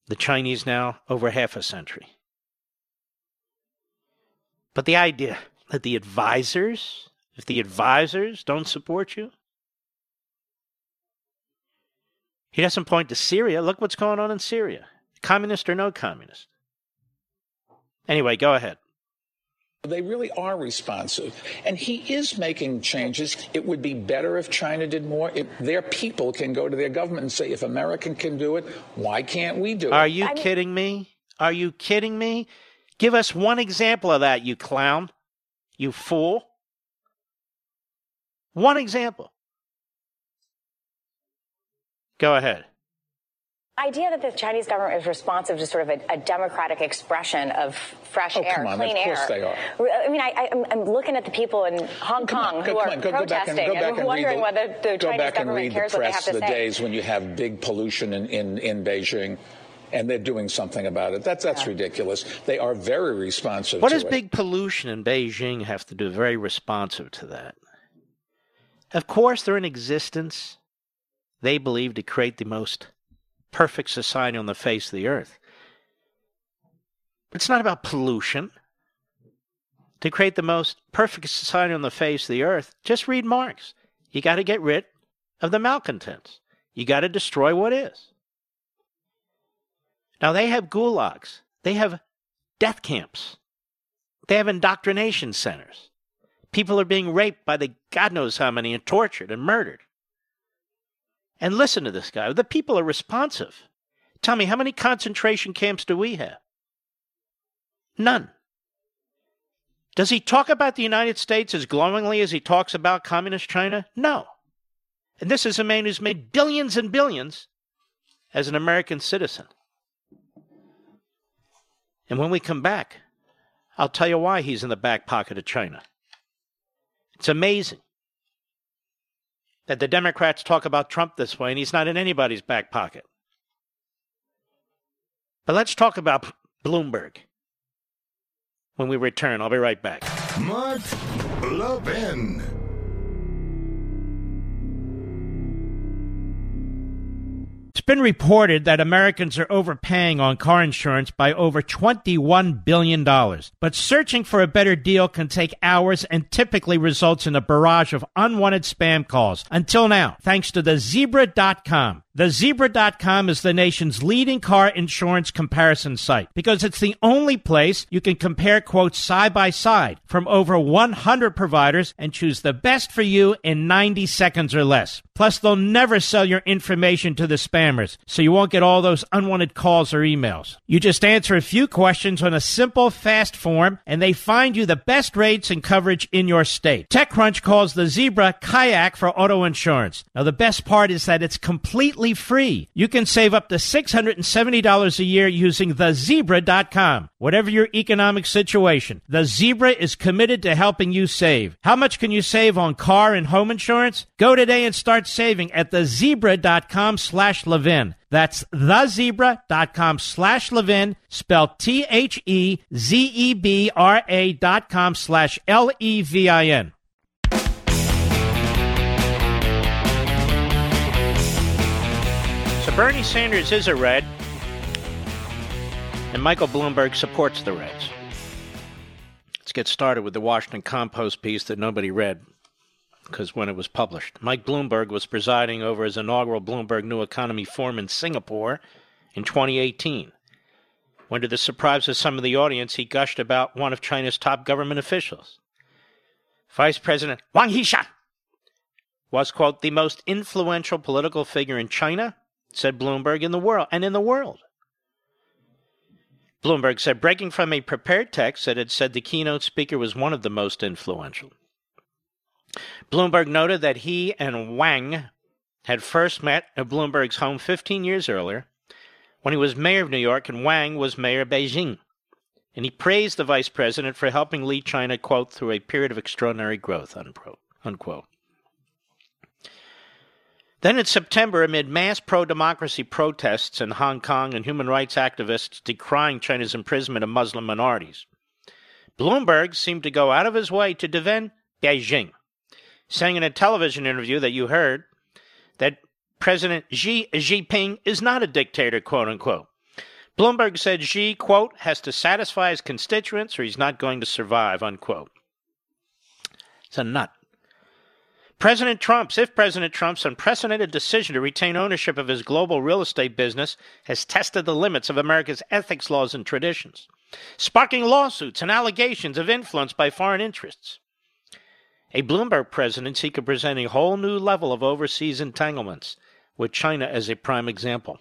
The Chinese now over half a century. But the idea that the advisors, if the advisors don't support you, he doesn't point to Syria. Look what's going on in Syria. Communist or no communist. Anyway, go ahead. They really are responsive. And he is making changes. It would be better if China did more. If their people can go to their government and say, if America can do it, why can't we do it? Are you kidding me? Are you kidding me? Give us one example of that, you clown. You fool. One example. Go ahead. idea that the Chinese government is responsive to sort of a, a democratic expression of fresh Oh, air, come on, clean of course air. they are. I mean, I, I, I'm- I'm looking at the people in Hong Come Kong on, who go- are on, go- go back and- protesting go back and read wondering the- whether the Chinese back and government read the cares what they have press to the say. days when you have big pollution in, in, in Beijing and they're doing something about it. That's, that's ridiculous. They are very responsive What to does it. big pollution in Beijing have to do very responsive to that? Of course, they're in existence, they believe, to create the most perfect society on the face of the earth. It's not about pollution. To create the most perfect society on the face of the earth, just read Marx. You got to get rid of the malcontents. You got to destroy what is. Now, they have gulags, they have death camps, they have indoctrination centers. People are being raped by the God knows how many and tortured and murdered. And listen to this guy. The people are responsive. Tell me, how many concentration camps do we have? None. Does he talk about the United States as glowingly as he talks about communist China? No. And this is a man who's made billions and billions as an American citizen. And when we come back, I'll tell you why he's in the back pocket of China. It's amazing that the Democrats talk about Trump this way and he's not in anybody's back pocket. But let's talk about Bloomberg. When we return, I'll be right back. Mark Levin. Been reported that Americans are overpaying on car insurance by over $21 billion. But searching for a better deal can take hours and typically results in a barrage of unwanted spam calls. Until now, thanks to the zebra.com. The zebra.com is the nation's leading car insurance comparison site because it's the only place you can compare quotes side by side from over 100 providers and choose the best for you in 90 seconds or less. Plus, they'll never sell your information to the spam so you won't get all those unwanted calls or emails. You just answer a few questions on a simple, fast form, and they find you the best rates and coverage in your state. TechCrunch calls the Zebra Kayak for auto insurance. Now, the best part is that it's completely free. You can save up to $670 a year using thezebra.com. Whatever your economic situation, the Zebra is committed to helping you save. How much can you save on car and home insurance? Go today and start saving at thezebra.com slash Levin. That's thezebra.com slash Levin, spelled T-H-E-Z-E-B-R-A dot com slash L-E-V-I-N. So Bernie Sanders is a red, and Michael Bloomberg supports the Reds. Let's get started with the Washington Compost piece that nobody read because when it was published. Mike Bloomberg was presiding over his inaugural Bloomberg New Economy Forum in Singapore in 2018. When, to the surprise of some of the audience, he gushed about one of China's top government officials. Vice President Wang Qishan was, quote, the most influential political figure in China, said Bloomberg, in the world, and in the world. Bloomberg said, breaking from a prepared text that had said the keynote speaker was one of the most influential. Bloomberg noted that he and Wang had first met at Bloomberg's home 15 years earlier when he was mayor of New York and Wang was mayor of Beijing. And he praised the vice president for helping lead China, quote, through a period of extraordinary growth, unquote. Then in September, amid mass pro democracy protests in Hong Kong and human rights activists decrying China's imprisonment of Muslim minorities, Bloomberg seemed to go out of his way to defend Beijing saying in a television interview that you heard that President Xi Jinping is not a dictator, quote unquote. Bloomberg said Xi, quote, has to satisfy his constituents or he's not going to survive, unquote. It's a nut. President Trump's, if President Trump's unprecedented decision to retain ownership of his global real estate business has tested the limits of America's ethics laws and traditions, sparking lawsuits and allegations of influence by foreign interests. A Bloomberg presidency could present a whole new level of overseas entanglements, with China as a prime example.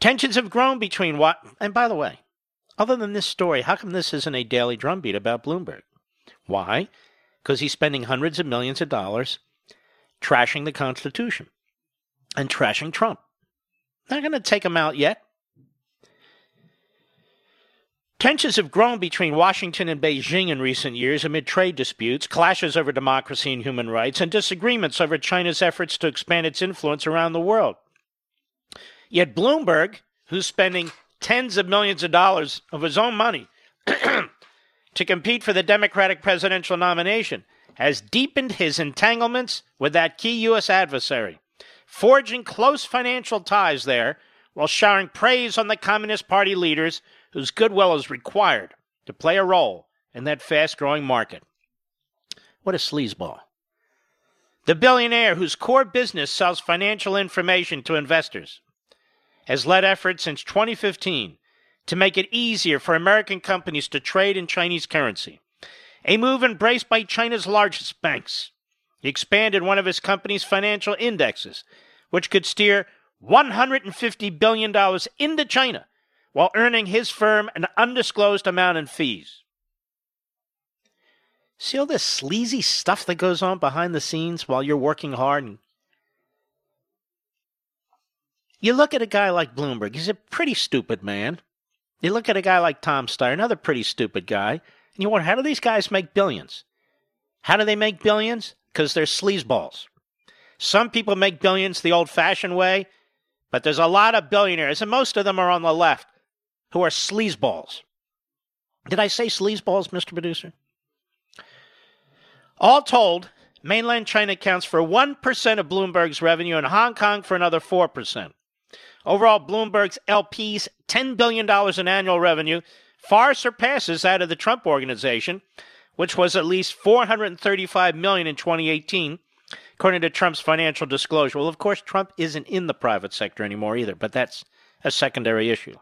Tensions have grown between what, and by the way, other than this story, how come this isn't a daily drumbeat about Bloomberg? Why? Because he's spending hundreds of millions of dollars trashing the Constitution and trashing Trump. Not going to take him out yet. Tensions have grown between Washington and Beijing in recent years amid trade disputes, clashes over democracy and human rights, and disagreements over China's efforts to expand its influence around the world. Yet Bloomberg, who's spending tens of millions of dollars of his own money (clears throat) to compete for the Democratic presidential nomination, has deepened his entanglements with that key U.S. adversary, forging close financial ties there while showering praise on the Communist Party leaders whose goodwill is required to play a role in that fast growing market. What a sleazeball. The billionaire whose core business sells financial information to investors has led efforts since 2015 to make it easier for American companies to trade in Chinese currency, a move embraced by China's largest banks. He expanded one of his company's financial indexes, which could steer $150 billion into China while earning his firm an undisclosed amount in fees. See all this sleazy stuff that goes on behind the scenes while you're working hard? And you look at a guy like Bloomberg, he's a pretty stupid man. You look at a guy like Tom Steyer, another pretty stupid guy, and you wonder, how do these guys make billions? How do they make billions? Because they're sleazeballs. Some people make billions the old fashioned way, but there's a lot of billionaires, and most of them are on the left, who are sleazeballs. Did I say sleazeballs, Mr. Producer? All told, mainland China accounts for 1% of Bloomberg's revenue and Hong Kong for another 4%. Overall, Bloomberg's LP's $10 billion in annual revenue far surpasses that of the Trump organization, which was at least 435 million in 2018, according to Trump's financial disclosure. Well, of course, Trump isn't in the private sector anymore either, but that's a secondary issue.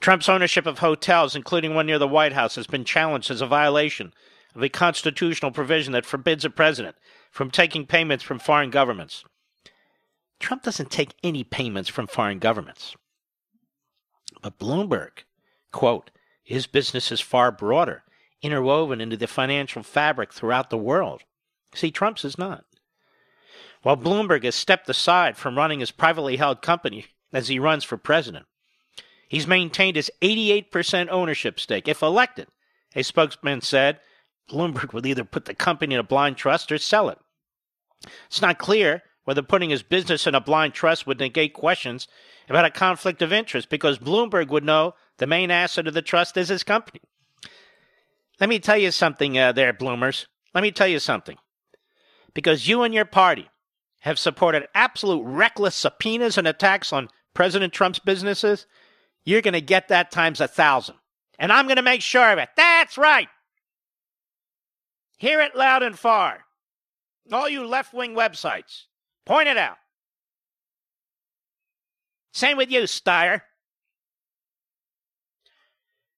Trump's ownership of hotels, including one near the White House, has been challenged as a violation of a constitutional provision that forbids a president from taking payments from foreign governments. Trump doesn't take any payments from foreign governments. But Bloomberg, quote, his business is far broader, interwoven into the financial fabric throughout the world. See, Trump's is not. While Bloomberg has stepped aside from running his privately held company as he runs for president, he's maintained his 88% ownership stake. If elected, a spokesman said, Bloomberg would either put the company in a blind trust or sell it. It's not clear whether putting his business in a blind trust would negate questions about a conflict of interest because Bloomberg would know the main asset of the trust is his company. Let me tell you something uh, there, Bloomers. Let me tell you something. Because you and your party have supported absolute reckless subpoenas and attacks on President Trump's businesses, you're going to get that times a thousand. And I'm going to make sure of it. That's right. Hear it loud and far. All you left wing websites, point it out. Same with you, Steyer.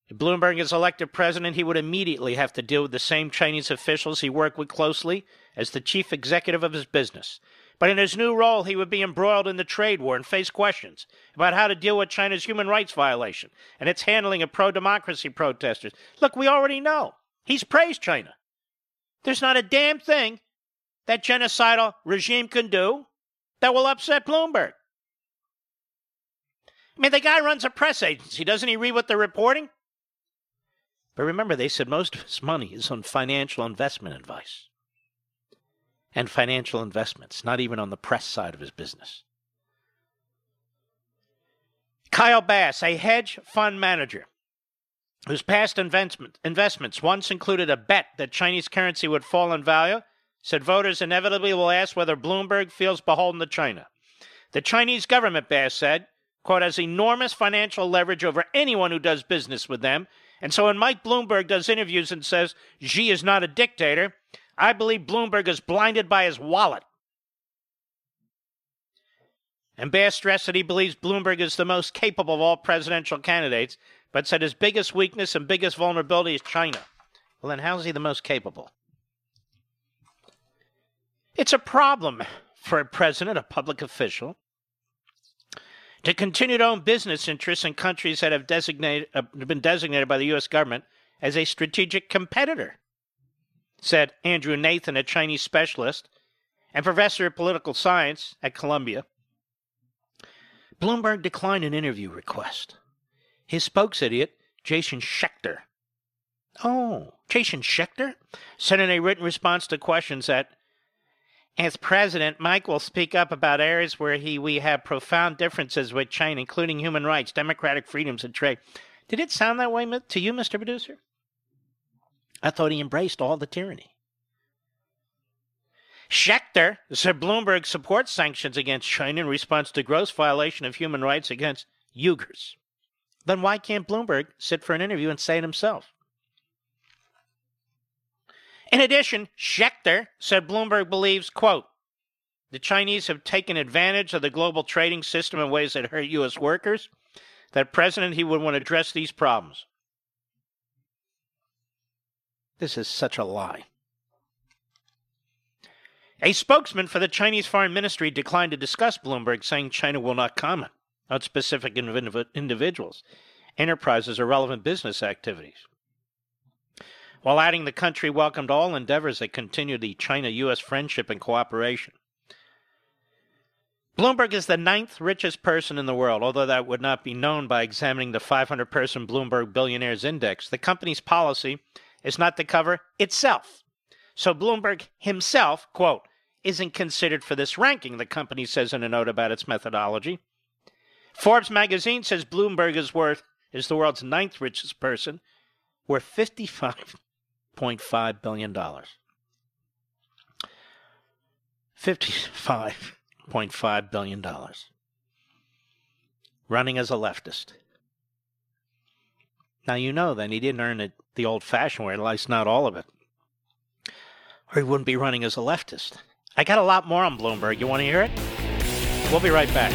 If Bloomberg is elected president, he would immediately have to deal with the same Chinese officials he worked with closely as the chief executive of his business. But in his new role, he would be embroiled in the trade war and face questions about how to deal with China's human rights violation and its handling of pro democracy protesters. Look, we already know. He's praised China. There's not a damn thing that genocidal regime can do that will upset Bloomberg. I mean, the guy runs a press agency. Doesn't he read what they're reporting? But remember, they said most of his money is on financial investment advice and financial investments, not even on the press side of his business. Kyle Bass, a hedge fund manager whose past investment, investments once included a bet that Chinese currency would fall in value, said voters inevitably will ask whether Bloomberg feels beholden to China. The Chinese government, Bass said, quote, has enormous financial leverage over anyone who does business with them. And so when Mike Bloomberg does interviews and says Xi is not a dictator, I believe Bloomberg is blinded by his wallet. And Bass stressed that he believes Bloomberg is the most capable of all presidential candidates, but said his biggest weakness and biggest vulnerability is China. Well, then how's he the most capable? It's a problem for a president, a public official, to continue to own business interests in countries that have designated, uh, been designated by the U.S. government as a strategic competitor, said Andrew Nathan, a Chinese specialist and professor of political science at Columbia. Bloomberg declined an interview request. His spokes idiot, Jason Schechter. Oh, Jason Schechter? Sent in a written response to questions that as president, Mike will speak up about areas where he we have profound differences with China, including human rights, democratic freedoms, and trade. Did it sound that way to you, Mr. Producer? I thought he embraced all the tyranny. Schechter said Bloomberg supports sanctions against China in response to gross violation of human rights against Uyghurs. Then why can't Bloomberg sit for an interview and say it himself? In addition, Schechter said Bloomberg believes, quote, the Chinese have taken advantage of the global trading system in ways that hurt U.S. workers, that President he would want to address these problems. This is such a lie. A spokesman for the Chinese Foreign Ministry declined to discuss Bloomberg, saying China will not comment on specific individuals, enterprises, or relevant business activities while adding the country welcomed all endeavors that continue the China U.S. friendship and cooperation. Bloomberg is the ninth richest person in the world, although that would not be known by examining the 500 person Bloomberg Billionaires Index. The company's policy is not the cover itself. So Bloomberg himself, quote, isn't considered for this ranking, the company says in a note about its methodology. Forbes magazine says Bloomberg is worth is the world's ninth richest person, worth $55.5 billion. $55.5 billion. Running as a leftist. Now, you know then he didn't earn it the old fashioned way, at least not all of it. Or he wouldn't be running as a leftist. I got a lot more on Bloomberg. You want to hear it? We'll be right back.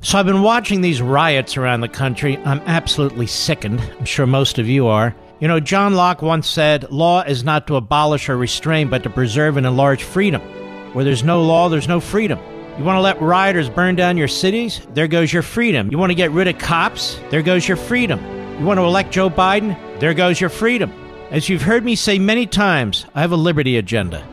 So I've been watching these riots around the country. I'm absolutely sickened. I'm sure most of you are. You know, John Locke once said, Law is not to abolish or restrain, but to preserve and enlarge freedom. Where there's no law, there's no freedom. You want to let rioters burn down your cities? There goes your freedom. You want to get rid of cops? There goes your freedom. You want to elect Joe Biden? There goes your freedom. As you've heard me say many times, I have a liberty agenda.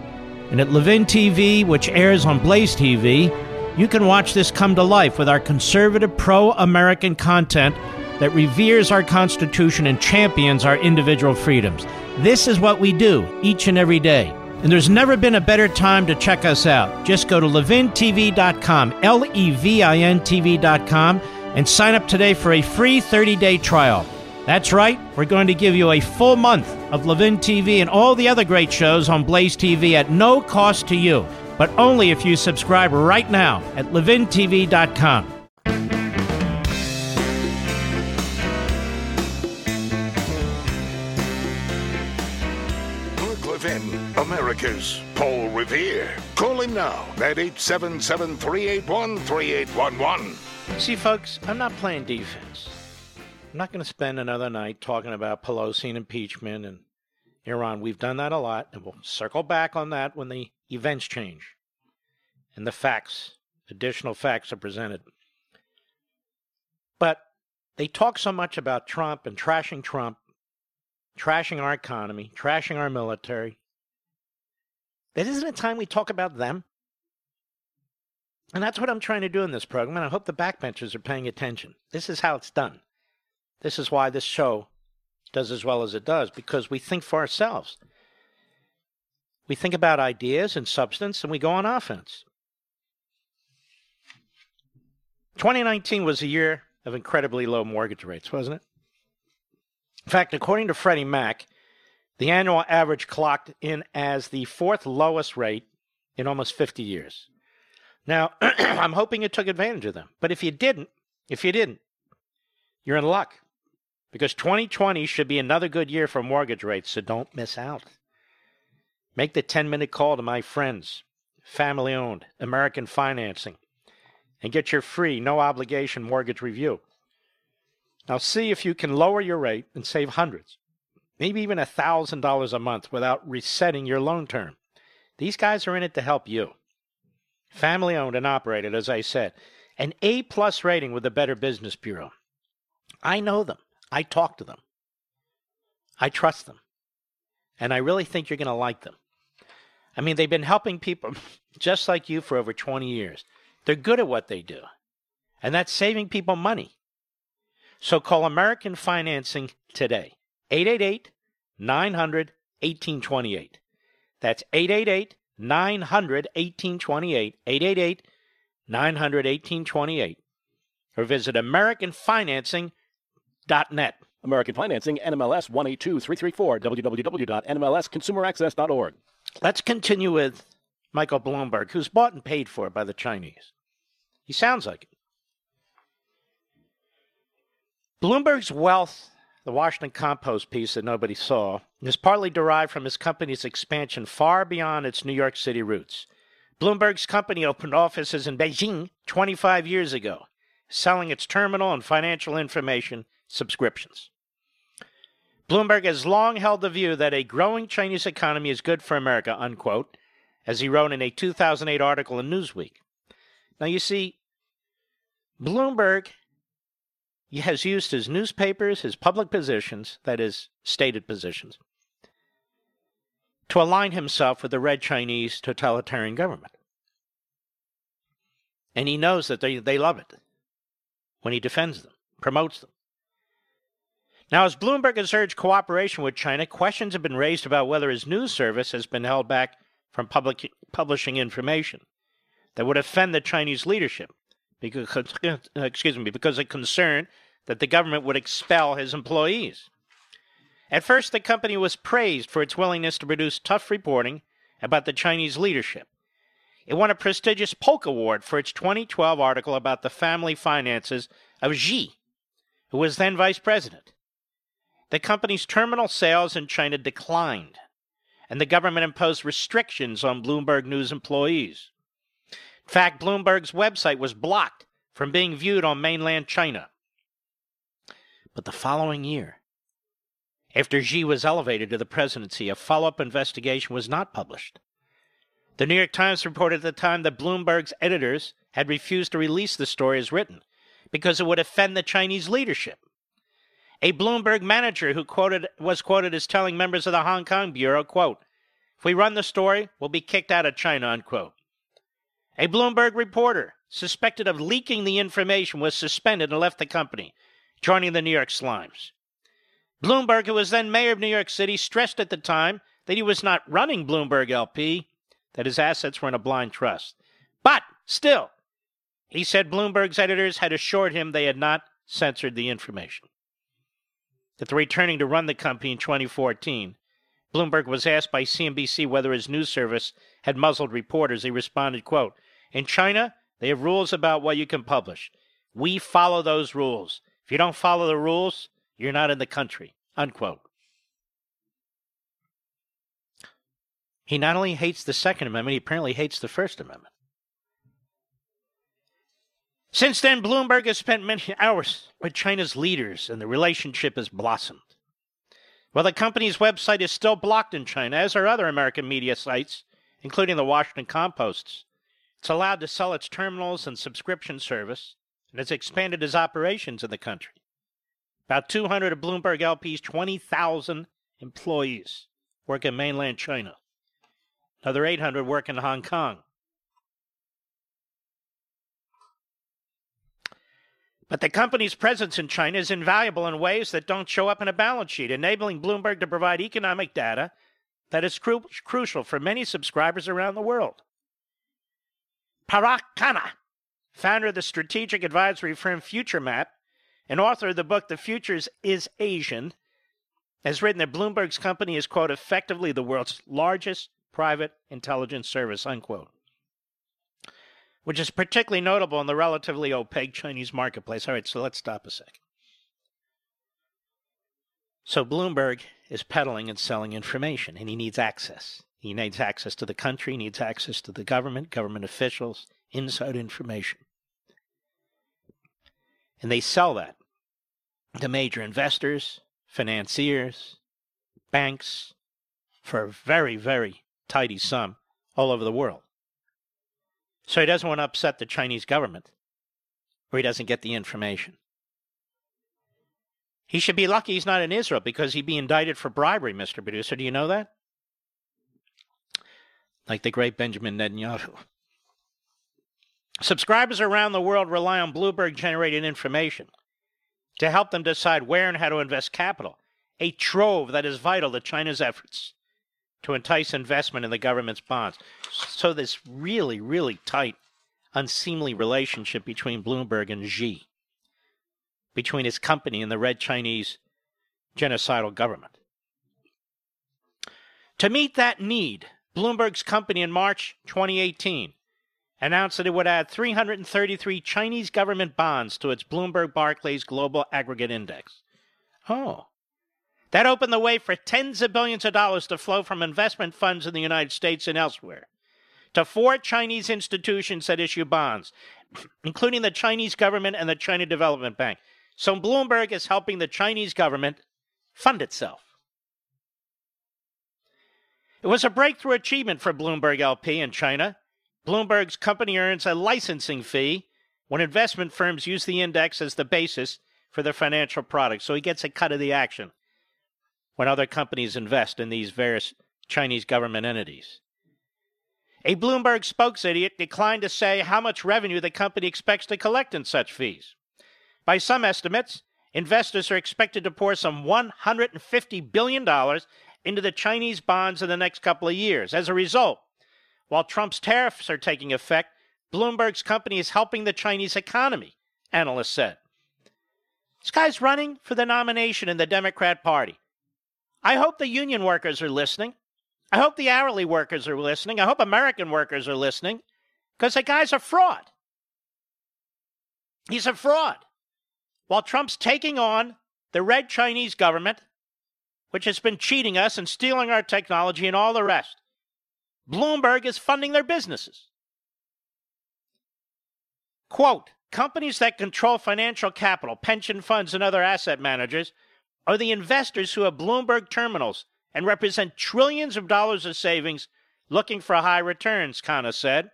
And at Levin TV, which airs on Blaze TV, you can watch this come to life with our conservative, pro American content that reveres our Constitution and champions our individual freedoms. This is what we do each and every day. And there's never been a better time to check us out. Just go to levintv.com, L E V I N TV.com, and sign up today for a free 30 day trial. That's right, we're going to give you a full month of Levin TV and all the other great shows on Blaze TV at no cost to you, but only if you subscribe right now at levintv.com. America's Paul Revere. Call him now at 877 381 3811. See, folks, I'm not playing defense. I'm not going to spend another night talking about Pelosi and impeachment and Iran. We've done that a lot, and we'll circle back on that when the events change and the facts, additional facts are presented. But they talk so much about Trump and trashing Trump, trashing our economy, trashing our military. That isn't it time we talk about them? And that's what I'm trying to do in this program, and I hope the backbenchers are paying attention. This is how it's done. This is why this show does as well as it does, because we think for ourselves. We think about ideas and substance, and we go on offense. 2019 was a year of incredibly low mortgage rates, wasn't it? In fact, according to Freddie Mac, the annual average clocked in as the fourth lowest rate in almost 50 years. Now, (clears throat) I'm hoping you took advantage of them. But if you didn't, if you didn't, you're in luck. Because 2020 should be another good year for mortgage rates, so don't miss out. Make the 10 minute call to my friends, family owned, American Financing, and get your free, no obligation mortgage review. Now, see if you can lower your rate and save hundreds, maybe even $1,000 a month without resetting your loan term. These guys are in it to help you. Family owned and operated, as I said. An A plus rating with the Better Business Bureau. I know them. I talk to them. I trust them. And I really think you're going to like them. I mean, they've been helping people (laughs) just like you for over 20 years. They're good at what they do, and that's saving people money. So call American Financing today. 888 900 1828. That's 888 900 1828. 888 900 1828. Or visit AmericanFinancing.net. American Financing, NMLS 182334, www.nmlsconsumeraccess.org. Let's continue with Michael Bloomberg, who's bought and paid for by the Chinese. He sounds like it. Bloomberg's wealth, the Washington Compost piece that nobody saw, is partly derived from his company's expansion far beyond its New York City roots. Bloomberg's company opened offices in Beijing 25 years ago, selling its terminal and financial information subscriptions. Bloomberg has long held the view that a growing Chinese economy is good for America, unquote, as he wrote in a 2008 article in Newsweek. Now, you see, Bloomberg has used his newspapers, his public positions, that is, stated positions, to align himself with the Red Chinese totalitarian government. And he knows that they, they love it when he defends them, promotes them. Now, as Bloomberg has urged cooperation with China, questions have been raised about whether his news service has been held back from public, publishing information that would offend the Chinese leadership, because, uh, excuse me, because of concern that the government would expel his employees. At first, the company was praised for its willingness to produce tough reporting about the Chinese leadership. It won a prestigious Polk Award for its 2012 article about the family finances of Xi, who was then vice president. The company's terminal sales in China declined, and the government imposed restrictions on Bloomberg News employees. In fact, Bloomberg's website was blocked from being viewed on mainland China. But the following year, After Xi was elevated to the presidency, a follow up investigation was not published. The New York Times reported at the time that Bloomberg's editors had refused to release the story as written because it would offend the Chinese leadership. A Bloomberg manager who quoted, was quoted as telling members of the Hong Kong Bureau, quote, if we run the story, we'll be kicked out of China, unquote. A Bloomberg reporter suspected of leaking the information was suspended and left the company, joining the New York Slimes. Bloomberg, who was then mayor of New York City, stressed at the time that he was not running Bloomberg LP, that his assets were in a blind trust. But still, he said Bloomberg's editors had assured him they had not censored the information. After returning to run the company in 2014, Bloomberg was asked by CNBC whether his news service had muzzled reporters. He responded, quote, In China, they have rules about what you can publish. We follow those rules. If you don't follow the rules, you're not in the country. Unquote. He not only hates the Second Amendment, he apparently hates the First Amendment. Since then, Bloomberg has spent many hours with China's leaders, and the relationship has blossomed. While the company's website is still blocked in China, as are other American media sites, including the Washington Compost, it's allowed to sell its terminals and subscription service and has expanded its operations in the country. About 200 of Bloomberg LP's 20,000 employees work in mainland China. Another 800 work in Hong Kong. But the company's presence in China is invaluable in ways that don't show up in a balance sheet, enabling Bloomberg to provide economic data that is cru- crucial for many subscribers around the world. Parag Khanna, founder of the strategic advisory firm FutureMap and author of the book The Futures is Asian, has written that Bloomberg's company is, quote, effectively the world's largest private intelligence service, unquote which is particularly notable in the relatively opaque Chinese marketplace. All right, so let's stop a second. So Bloomberg is peddling and selling information, and he needs access. He needs access to the country, needs access to the government, government officials, inside information. And they sell that to major investors, financiers, banks for a very, very tidy sum all over the world. So he doesn't want to upset the Chinese government, or he doesn't get the information. He should be lucky he's not in Israel because he'd be indicted for bribery, Mr. Producer. Do you know that? Like the great Benjamin Netanyahu. Subscribers around the world rely on Bloomberg generated information to help them decide where and how to invest capital, a trove that is vital to China's efforts to entice investment in the government's bonds. So this really, really tight, unseemly relationship between Bloomberg and Xi, between his company and the Red Chinese genocidal government. To meet that need, Bloomberg's company in March 2018 announced that it would add 333 Chinese government bonds to its Bloomberg Barclays Global Aggregate Index. Oh, that opened the way for tens of billions of dollars to flow from investment funds in the United States and elsewhere to four Chinese institutions that issue bonds, (clears throat) including the Chinese government and the China Development Bank. So Bloomberg is helping the Chinese government fund itself. It was a breakthrough achievement for Bloomberg LP in China. Bloomberg's company earns a licensing fee when investment firms use the index as the basis for their financial products, so he gets a cut of the action when other companies invest in these various Chinese government entities. A Bloomberg spokesidiot declined to say how much revenue the company expects to collect in such fees. By some estimates, investors are expected to pour some $150 billion into the Chinese bonds in the next couple of years. As a result, while Trump's tariffs are taking effect, Bloomberg's company is helping the Chinese economy, analysts said. This guy's running for the nomination in the Democrat Party. I hope the union workers are listening. I hope the hourly workers are listening. I hope American workers are listening because the guy's a fraud. He's a fraud. While Trump's taking on the red Chinese government, which has been cheating us and stealing our technology and all the rest, Bloomberg is funding their businesses. Quote Companies that control financial capital, pension funds, and other asset managers are the investors who have Bloomberg terminals and represent trillions of dollars of savings looking for high returns, Khanna said.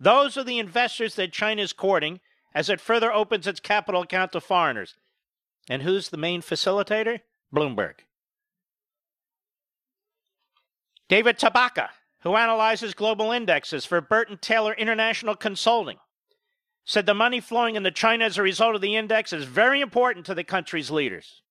Those are the investors that China is courting as it further opens its capital account to foreigners. And who's the main facilitator? Bloomberg. David Tabaka, who analyzes global indexes for Burton Taylor International Consulting, said the money flowing into China as a result of the index is very important to the country's leaders.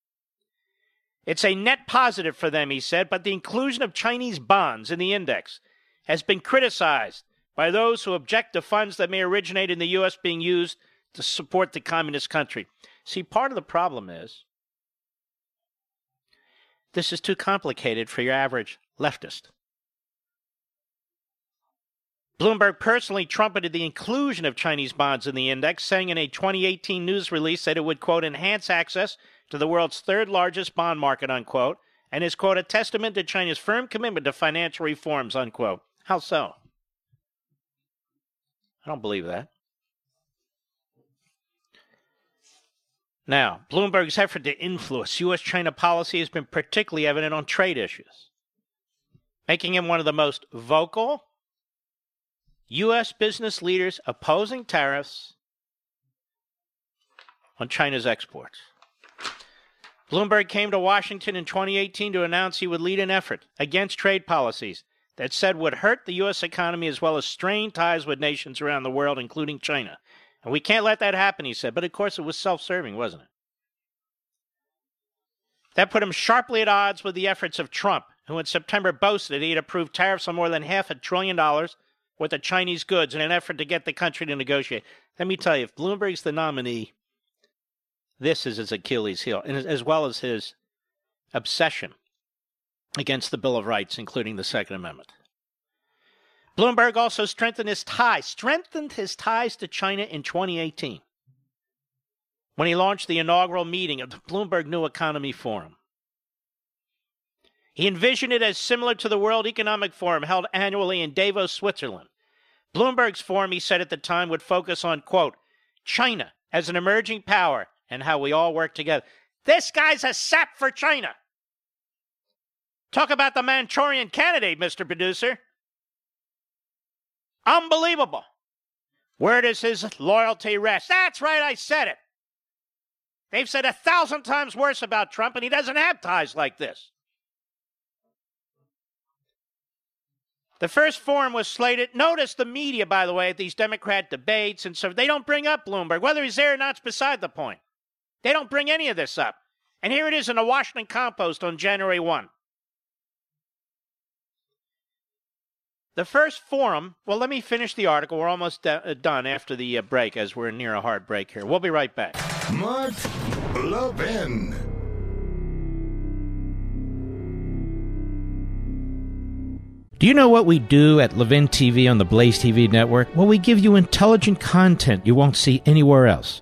It's a net positive for them, he said, but the inclusion of Chinese bonds in the index has been criticized by those who object to funds that may originate in the U.S. being used to support the communist country. See, part of the problem is this is too complicated for your average leftist. Bloomberg personally trumpeted the inclusion of Chinese bonds in the index, saying in a 2018 news release that it would, quote, enhance access to the world's third largest bond market, unquote, and is, quote, a testament to China's firm commitment to financial reforms, unquote. How so? I don't believe that. Now, Bloomberg's effort to influence U.S. China policy has been particularly evident on trade issues, making him one of the most vocal U.S. business leaders opposing tariffs on China's exports. Bloomberg came to Washington in 2018 to announce he would lead an effort against trade policies that said would hurt the U.S. economy as well as strain ties with nations around the world, including China. And we can't let that happen, he said. But of course, it was self serving, wasn't it? That put him sharply at odds with the efforts of Trump, who in September boasted he had approved tariffs on more than half a trillion dollars worth of Chinese goods in an effort to get the country to negotiate. Let me tell you, if Bloomberg's the nominee, this is his Achilles heel, and as well as his obsession against the Bill of Rights, including the Second Amendment. Bloomberg also strengthened his ties, strengthened his ties to China in 2018 when he launched the inaugural meeting of the Bloomberg New Economy Forum. He envisioned it as similar to the World Economic Forum held annually in Davos, Switzerland. Bloomberg's forum, he said at the time, would focus on, quote, China as an emerging power and how we all work together. This guy's a sap for China. Talk about the Manchurian candidate, Mr. Producer. Unbelievable. Where does his loyalty rest? That's right, I said it. They've said a thousand times worse about Trump, and he doesn't have ties like this. The first forum was slated. Notice the media, by the way, at these Democrat debates and so they don't bring up Bloomberg. Whether he's there or not's beside the point. They don't bring any of this up. And here it is in the Washington Compost on January 1. The first forum, well, let me finish the article. We're almost uh, done after the uh, break as we're near a hard break here. We'll be right back. Mark Levin. Do you know what we do at Levin TV on the Blaze TV network? Well, we give you intelligent content you won't see anywhere else.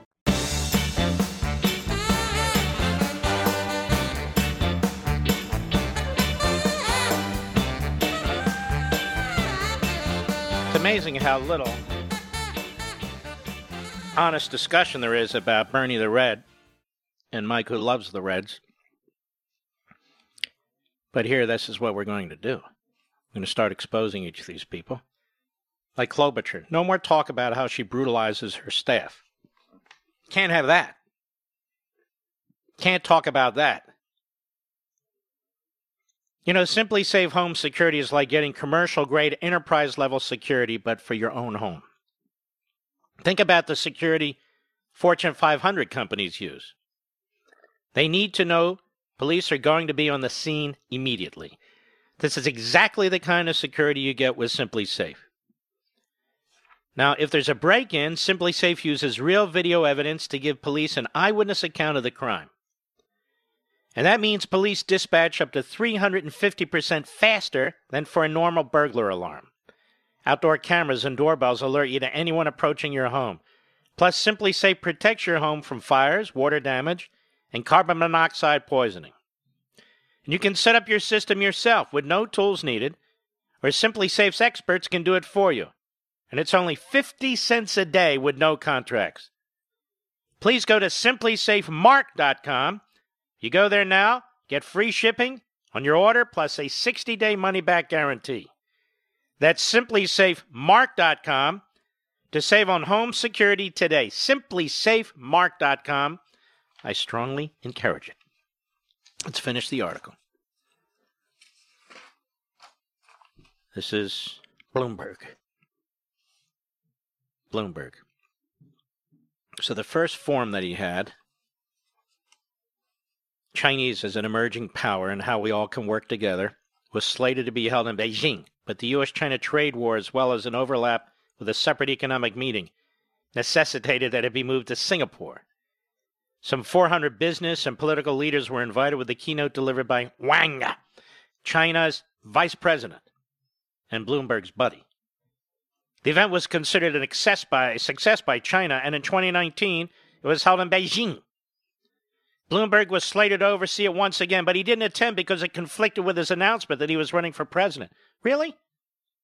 how little honest discussion there is about Bernie the Red and Mike, who loves the Reds. But here, this is what we're going to do. I'm going to start exposing each of these people. Like Klobuchar. No more talk about how she brutalizes her staff. Can't have that. Can't talk about that. You know, SimpliSafe Home Security is like getting commercial grade enterprise level security, but for your own home. Think about the security Fortune 500 companies use. They need to know police are going to be on the scene immediately. This is exactly the kind of security you get with SimpliSafe. Now, if there's a break in, SimpliSafe uses real video evidence to give police an eyewitness account of the crime. And that means police dispatch up to 350% faster than for a normal burglar alarm. Outdoor cameras and doorbells alert you to anyone approaching your home. Plus, SimpliSafe protects your home from fires, water damage, and carbon monoxide poisoning. And you can set up your system yourself with no tools needed, or SimpliSafe's experts can do it for you. And it's only 50 cents a day with no contracts. Please go to simplisafemark.com. You go there now, get free shipping on your order plus a 60 day money back guarantee. That's simplisafemark.com to save on home security today. Simplisafemark.com. I strongly encourage it. Let's finish the article. This is Bloomberg. Bloomberg. So the first form that he had, Chinese as an emerging power and how we all can work together, was slated to be held in Beijing, but the U.S. China trade war, as well as an overlap with a separate economic meeting, necessitated that it be moved to Singapore. Some 400 business and political leaders were invited with the keynote delivered by Wang, China's vice president and Bloomberg's buddy. The event was considered an success by, success by China, and in 2019, it was held in Beijing. Bloomberg was slated to oversee it once again, but he didn't attend because it conflicted with his announcement that he was running for president. Really?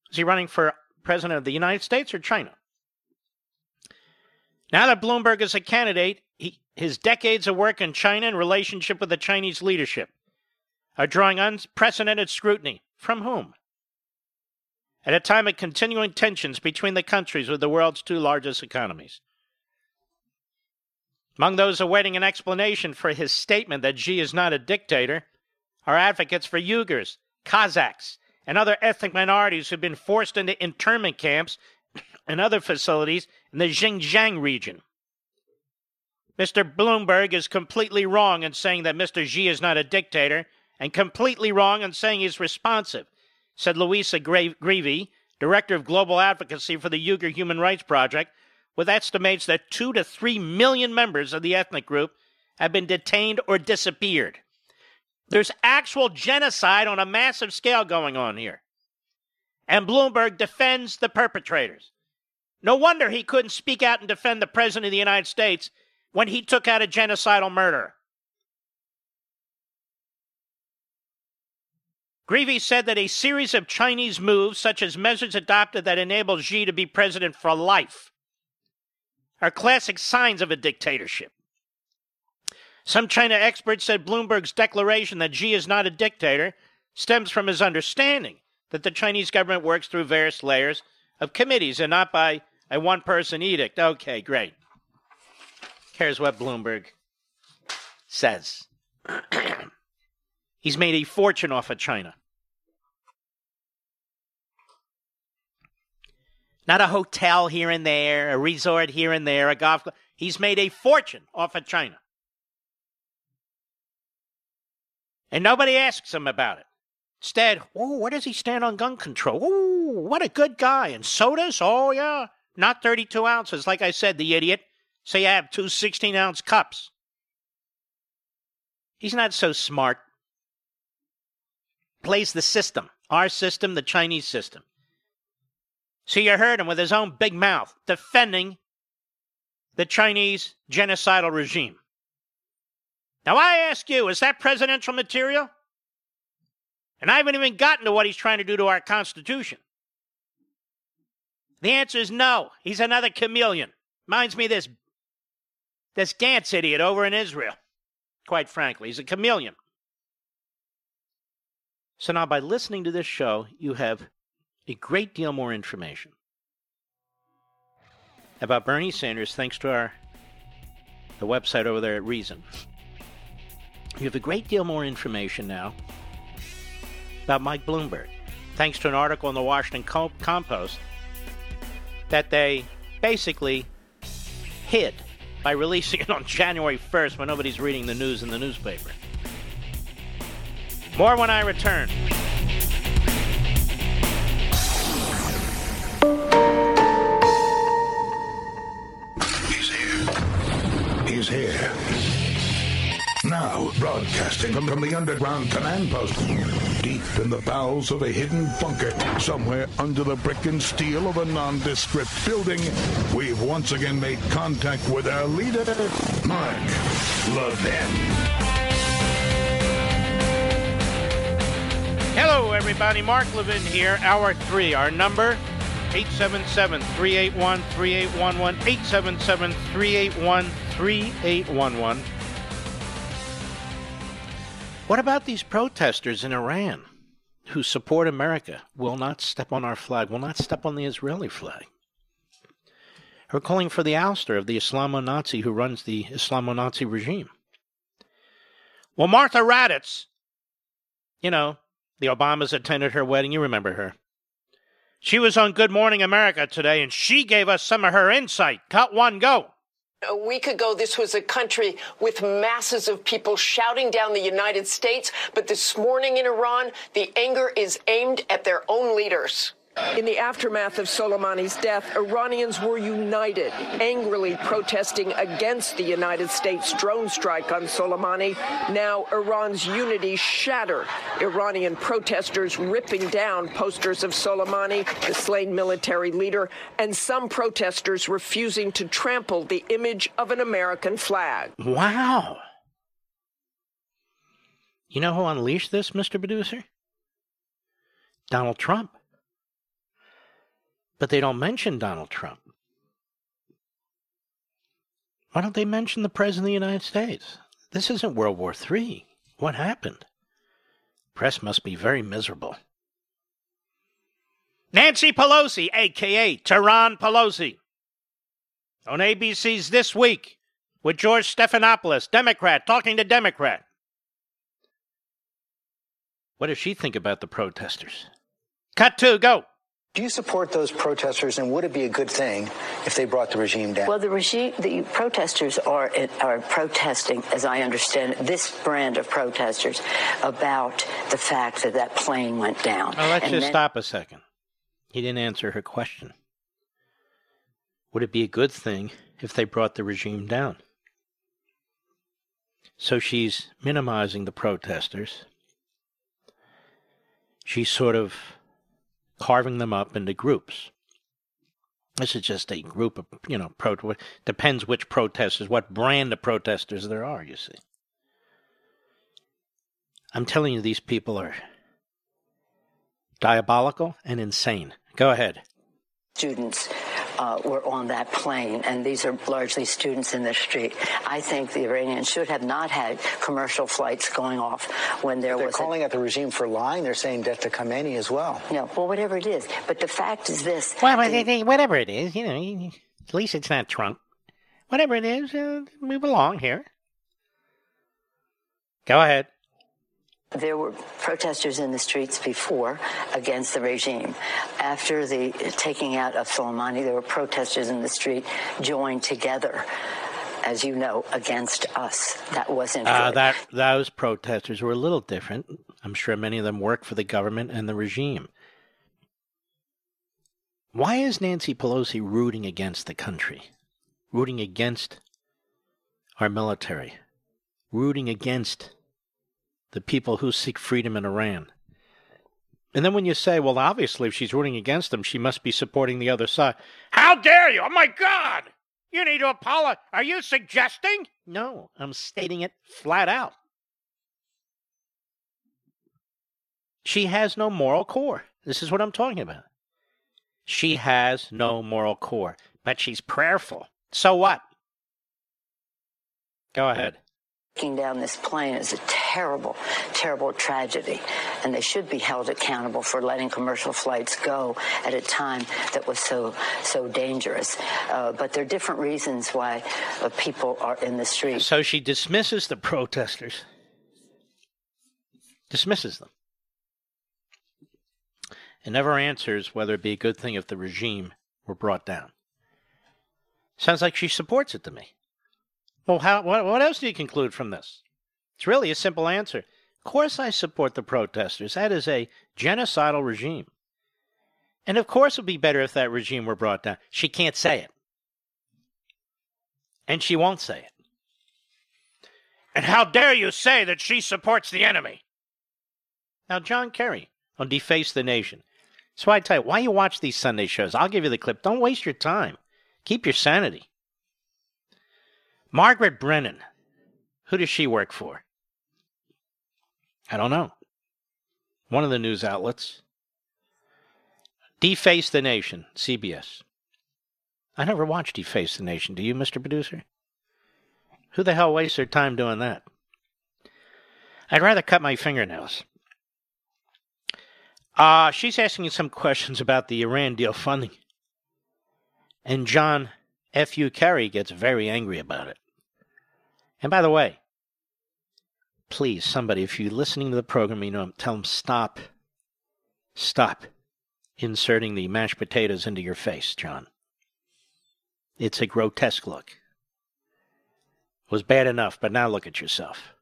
Is he running for president of the United States or China? Now that Bloomberg is a candidate, he, his decades of work in China and relationship with the Chinese leadership are drawing unprecedented scrutiny. From whom? At a time of continuing tensions between the countries with the world's two largest economies. Among those awaiting an explanation for his statement that Xi is not a dictator are advocates for Uyghurs, Kazakhs, and other ethnic minorities who've been forced into internment camps and other facilities in the Xinjiang region. Mr. Bloomberg is completely wrong in saying that Mr. Xi is not a dictator and completely wrong in saying he's responsive, said Louisa Greve, Director of Global Advocacy for the Uyghur Human Rights Project, with estimates that two to three million members of the ethnic group have been detained or disappeared. There's actual genocide on a massive scale going on here. And Bloomberg defends the perpetrators. No wonder he couldn't speak out and defend the President of the United States when he took out a genocidal murder. Greve said that a series of Chinese moves, such as measures adopted that enable Xi to be president for life, are classic signs of a dictatorship. Some China experts said Bloomberg's declaration that Xi is not a dictator stems from his understanding that the Chinese government works through various layers of committees and not by a one person edict. Okay, great. Cares what Bloomberg says. (clears throat) He's made a fortune off of China. Not a hotel here and there, a resort here and there, a golf club. He's made a fortune off of China. And nobody asks him about it. Instead, oh, where does he stand on gun control? Oh, what a good guy. And sodas? Oh, yeah. Not 32 ounces, like I said, the idiot. Say I have two 16 ounce cups. He's not so smart. Plays the system. Our system, the Chinese system. So you heard him with his own big mouth defending the Chinese genocidal regime. Now I ask you, is that presidential material? And I haven't even gotten to what he's trying to do to our Constitution. The answer is no. He's another chameleon. Reminds me this, this Gantz idiot over in Israel. Quite frankly, he's a chameleon. So now, by listening to this show, you have a great deal more information about Bernie Sanders thanks to our the website over there at Reason. You have a great deal more information now about Mike Bloomberg, thanks to an article in the Washington Compost that they basically hid by releasing it on January 1st when nobody's reading the news in the newspaper. More when I return. Now, broadcasting from, from the underground command post, deep in the bowels of a hidden bunker, somewhere under the brick and steel of a nondescript building, we've once again made contact with our leader, Mark Levin. Hello, everybody. Mark Levin here. Hour three. Our number 877 381 What about these protesters in Iran who support America, will not step on our flag, will not step on the Israeli flag? Are calling for the ouster of the Islamo Nazi who runs the Islamo Nazi regime? Well, Martha Raddatz, you know, the Obamas attended her wedding. You remember her. She was on Good Morning America today, and she gave us some of her insight. Cut one, go. A week ago, this was a country with masses of people shouting down the United States. But this morning in Iran, the anger is aimed at their own leaders. In the aftermath of Soleimani's death, Iranians were united, angrily protesting against the United States drone strike on Soleimani. Now, Iran's unity shattered. Iranian protesters ripping down posters of Soleimani, the slain military leader, and some protesters refusing to trample the image of an American flag. Wow. You know who unleashed this, Mr. Producer? Donald Trump. But they don't mention Donald Trump. Why don't they mention the President of the United States? This isn't World War III. What happened? Press must be very miserable. Nancy Pelosi, aka Tehran Pelosi, on ABC's This Week with George Stephanopoulos, Democrat, talking to Democrat. What does she think about the protesters? Cut two, go. Do you support those protesters, and would it be a good thing if they brought the regime down? Well, the regime, the protesters are are protesting, as I understand it, this brand of protesters about the fact that that plane went down. Well, let's And just then- stop a second. He didn't answer her question. Would it be a good thing if they brought the regime down? So she's minimizing the protesters. She's sort of carving them up into groups. This is just a group of, you know, pro- depends which protesters, what brand of protesters there are, you see. I'm telling you, these people are diabolical and insane. Go ahead. students uh, were on that plane, and these are largely students in the street. I think the Iranians should have not had commercial flights going off when there They're was. calling out the regime for lying. They're saying death to Khamenei as well. No, well, whatever it is. But the fact is this. Well, but they- they- whatever it is, you know, at least it's not Trump. Whatever it is, uh, we belong here. Go ahead. There were protesters in the streets before against the regime. After the taking out of Soleimani, there were protesters in the street joined together, as you know, against us. That wasn't Uh, that those protesters were a little different. I'm sure many of them work for the government and the regime. Why is Nancy Pelosi rooting against the country? Rooting against our military? Rooting against the people who seek freedom in Iran? And then when you say, well, obviously, if she's rooting against them, she must be supporting the other side. How dare you? Oh, my God! You need to apologize. Are you suggesting? No, I'm stating it flat out. She has no moral core. This is what I'm talking about. She has no moral core, but she's prayerful. So what? Go ahead. Down this plane is a terrible, terrible tragedy, and they should be held accountable for letting commercial flights go at a time that was so so dangerous. Uh, but there are different reasons why uh, people are in the streets. So she dismisses the protesters, dismisses them. and never answers whether it be a good thing if the regime were brought down. Sounds like she supports it to me. Well, how, what, what else do you conclude from this? It's really a simple answer. Of course, I support the protesters. That is a genocidal regime. And of course, it would be better if that regime were brought down. She can't say it. And she won't say it. And how dare you say that she supports the enemy? Now, John Kerry on Deface the Nation. So I tell you, why you watch these Sunday shows? I'll give you the clip. Don't waste your time. Keep your sanity. Margaret Brennan. Who does she work for? I don't know. One of the news outlets. Deface the Nation, CBS. I never watched Deface the Nation. Do you, Mr. Producer? Who the hell wastes their time doing that? I'd rather cut my fingernails. Uh, she's asking some questions about the Iran deal funding. And John F.U. Kerry gets very angry about it. And by the way, please, somebody, if you're listening to the program, you know, tell them stop, stop inserting the mashed potatoes into your face, John. It's a grotesque look. It was bad enough, but now look at yourself.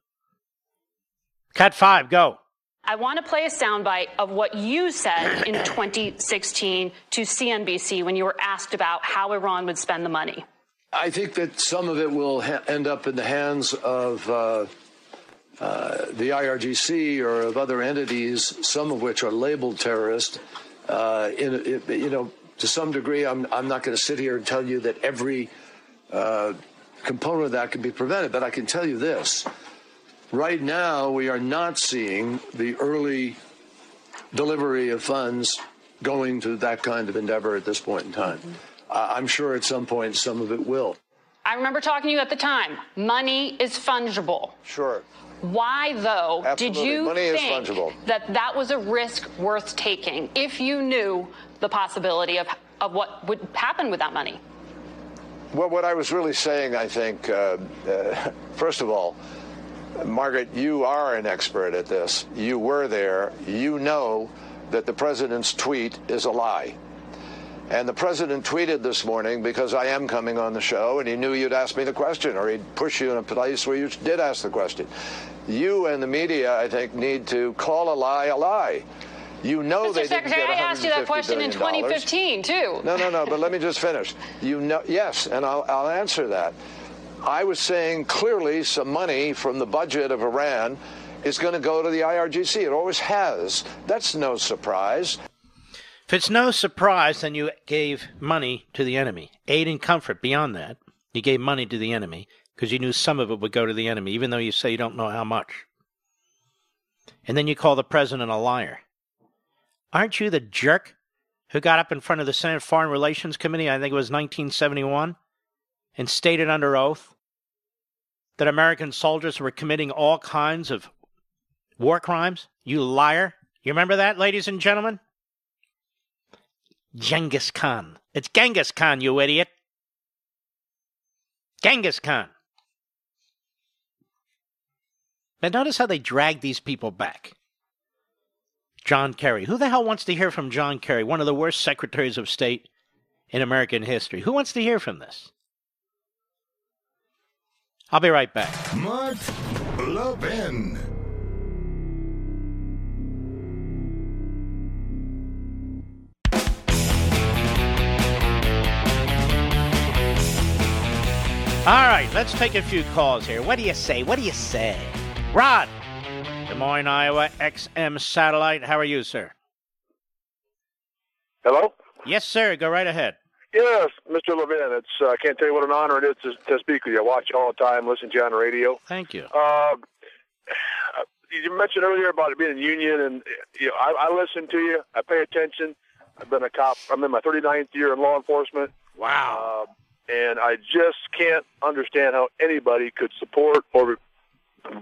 Cut five, go. I want to play a soundbite of what you said in (clears throat) 2016 to CNBC when you were asked about how Iran would spend the money. I think that some of it will ha- end up in the hands of uh, uh, the IRGC or of other entities, some of which are labeled terrorist. Uh, in, in, you know, to some degree, I'm, I'm not going to sit here and tell you that every uh, component of that can be prevented, but I can tell you this Right now, we are not seeing the early delivery of funds going to that kind of endeavor at this point in time. Mm-hmm. Uh, I'm sure at some point some of it will. I remember talking to you at the time. Money is fungible. Sure. Why, though, Absolutely. did you Money think that that was a risk worth taking if you knew the possibility of, of what would happen with that money? Well, what I was really saying, I think, uh, uh, (laughs) first of all, Margaret, you are an expert at this. You were there. You know that the president's tweet is a lie. And the president tweeted this morning because I am coming on the show and he knew you'd ask me the question or he'd push you in a place where you did ask the question. You and the media, I think, need to call a lie a lie. You know Mr. they Secretary, didn't get I asked you that question in billion 2015 too. No, no, no. But let me just finish. You know, yes, and I'll, I'll answer that. I was saying clearly some money from the budget of Iran is going to go to the IRGC. It always has. That's no surprise. If it's no surprise, then you gave money to the enemy. Aid and comfort beyond that. You gave money to the enemy because you knew some of it would go to the enemy, even though you say you don't know how much. And then you call the president a liar. Aren't you the jerk who got up in front of the Senate Foreign Relations Committee, I think it was 1971, and stated under oath that American soldiers were committing all kinds of war crimes? You liar. You remember that, ladies and gentlemen? Genghis Khan. It's Genghis Khan, you idiot. Genghis Khan. But notice how they drag these people back. John Kerry. Who the hell wants to hear from John Kerry, one of the worst secretaries of state in American history? Who wants to hear from this? I'll be right back. Mark Levin. All right, let's take a few calls here. What do you say? What do you say? Rod, Des Moines, Iowa, XM Satellite. How are you, sir? Hello? Yes, sir. Go right ahead. Yes, Mr. Levin. It's uh, I can't tell you what an honor it is to, to speak with you. I watch you all the time, listen to you on the radio. Thank you. Uh, you mentioned earlier about it being a union, and you know, I, I listen to you. I pay attention. I've been a cop. I'm in my 39th year in law enforcement. Wow. Uh, and I just can't understand how anybody could support or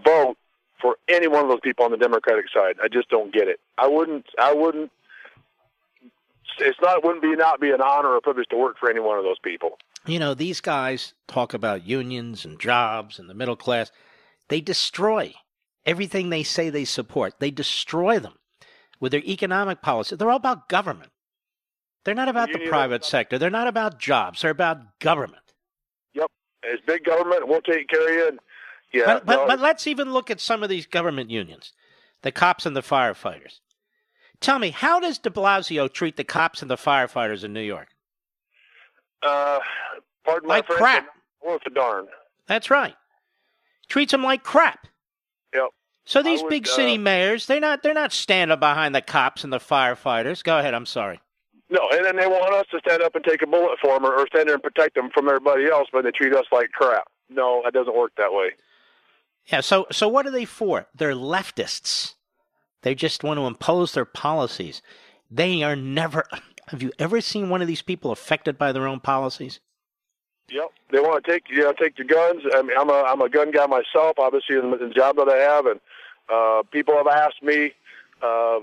vote for any one of those people on the Democratic side. I just don't get it. I wouldn't. I wouldn't. It's not. It wouldn't be not be an honor or privilege to work for any one of those people. You know, these guys talk about unions and jobs and the middle class. They destroy everything they say they support. They destroy them. with their economic policy. They're all about government. They're not about the private sector. They're not about jobs. They're about government. Yep, it's big government. We'll take care of you. And, yeah, But, but, no, but let's even look at some of these government unions, the cops and the firefighters. Tell me, how does de Blasio treat the cops and the firefighters in New York? uh, pardon my Like French, crap. it's a darn. That's right. Treats them like crap. Yep. So these would, big uh, city mayors, they're not they're not standing behind the cops and the firefighters. Go ahead, I'm sorry. No, and then they want us to stand up and take a bullet for them or, or stand there and protect them from everybody else, but they treat us like crap. No, that doesn't work that way. Yeah, so so what are they for? They're leftists. They just want to impose their policies. They are never (sighs) have you ever seen one of these people affected by their own policies? Yep. They want to take you know take your guns. I mean, I'm a I'm a gun guy myself, obviously in the, job that I have, and uh, people have asked me. Uh,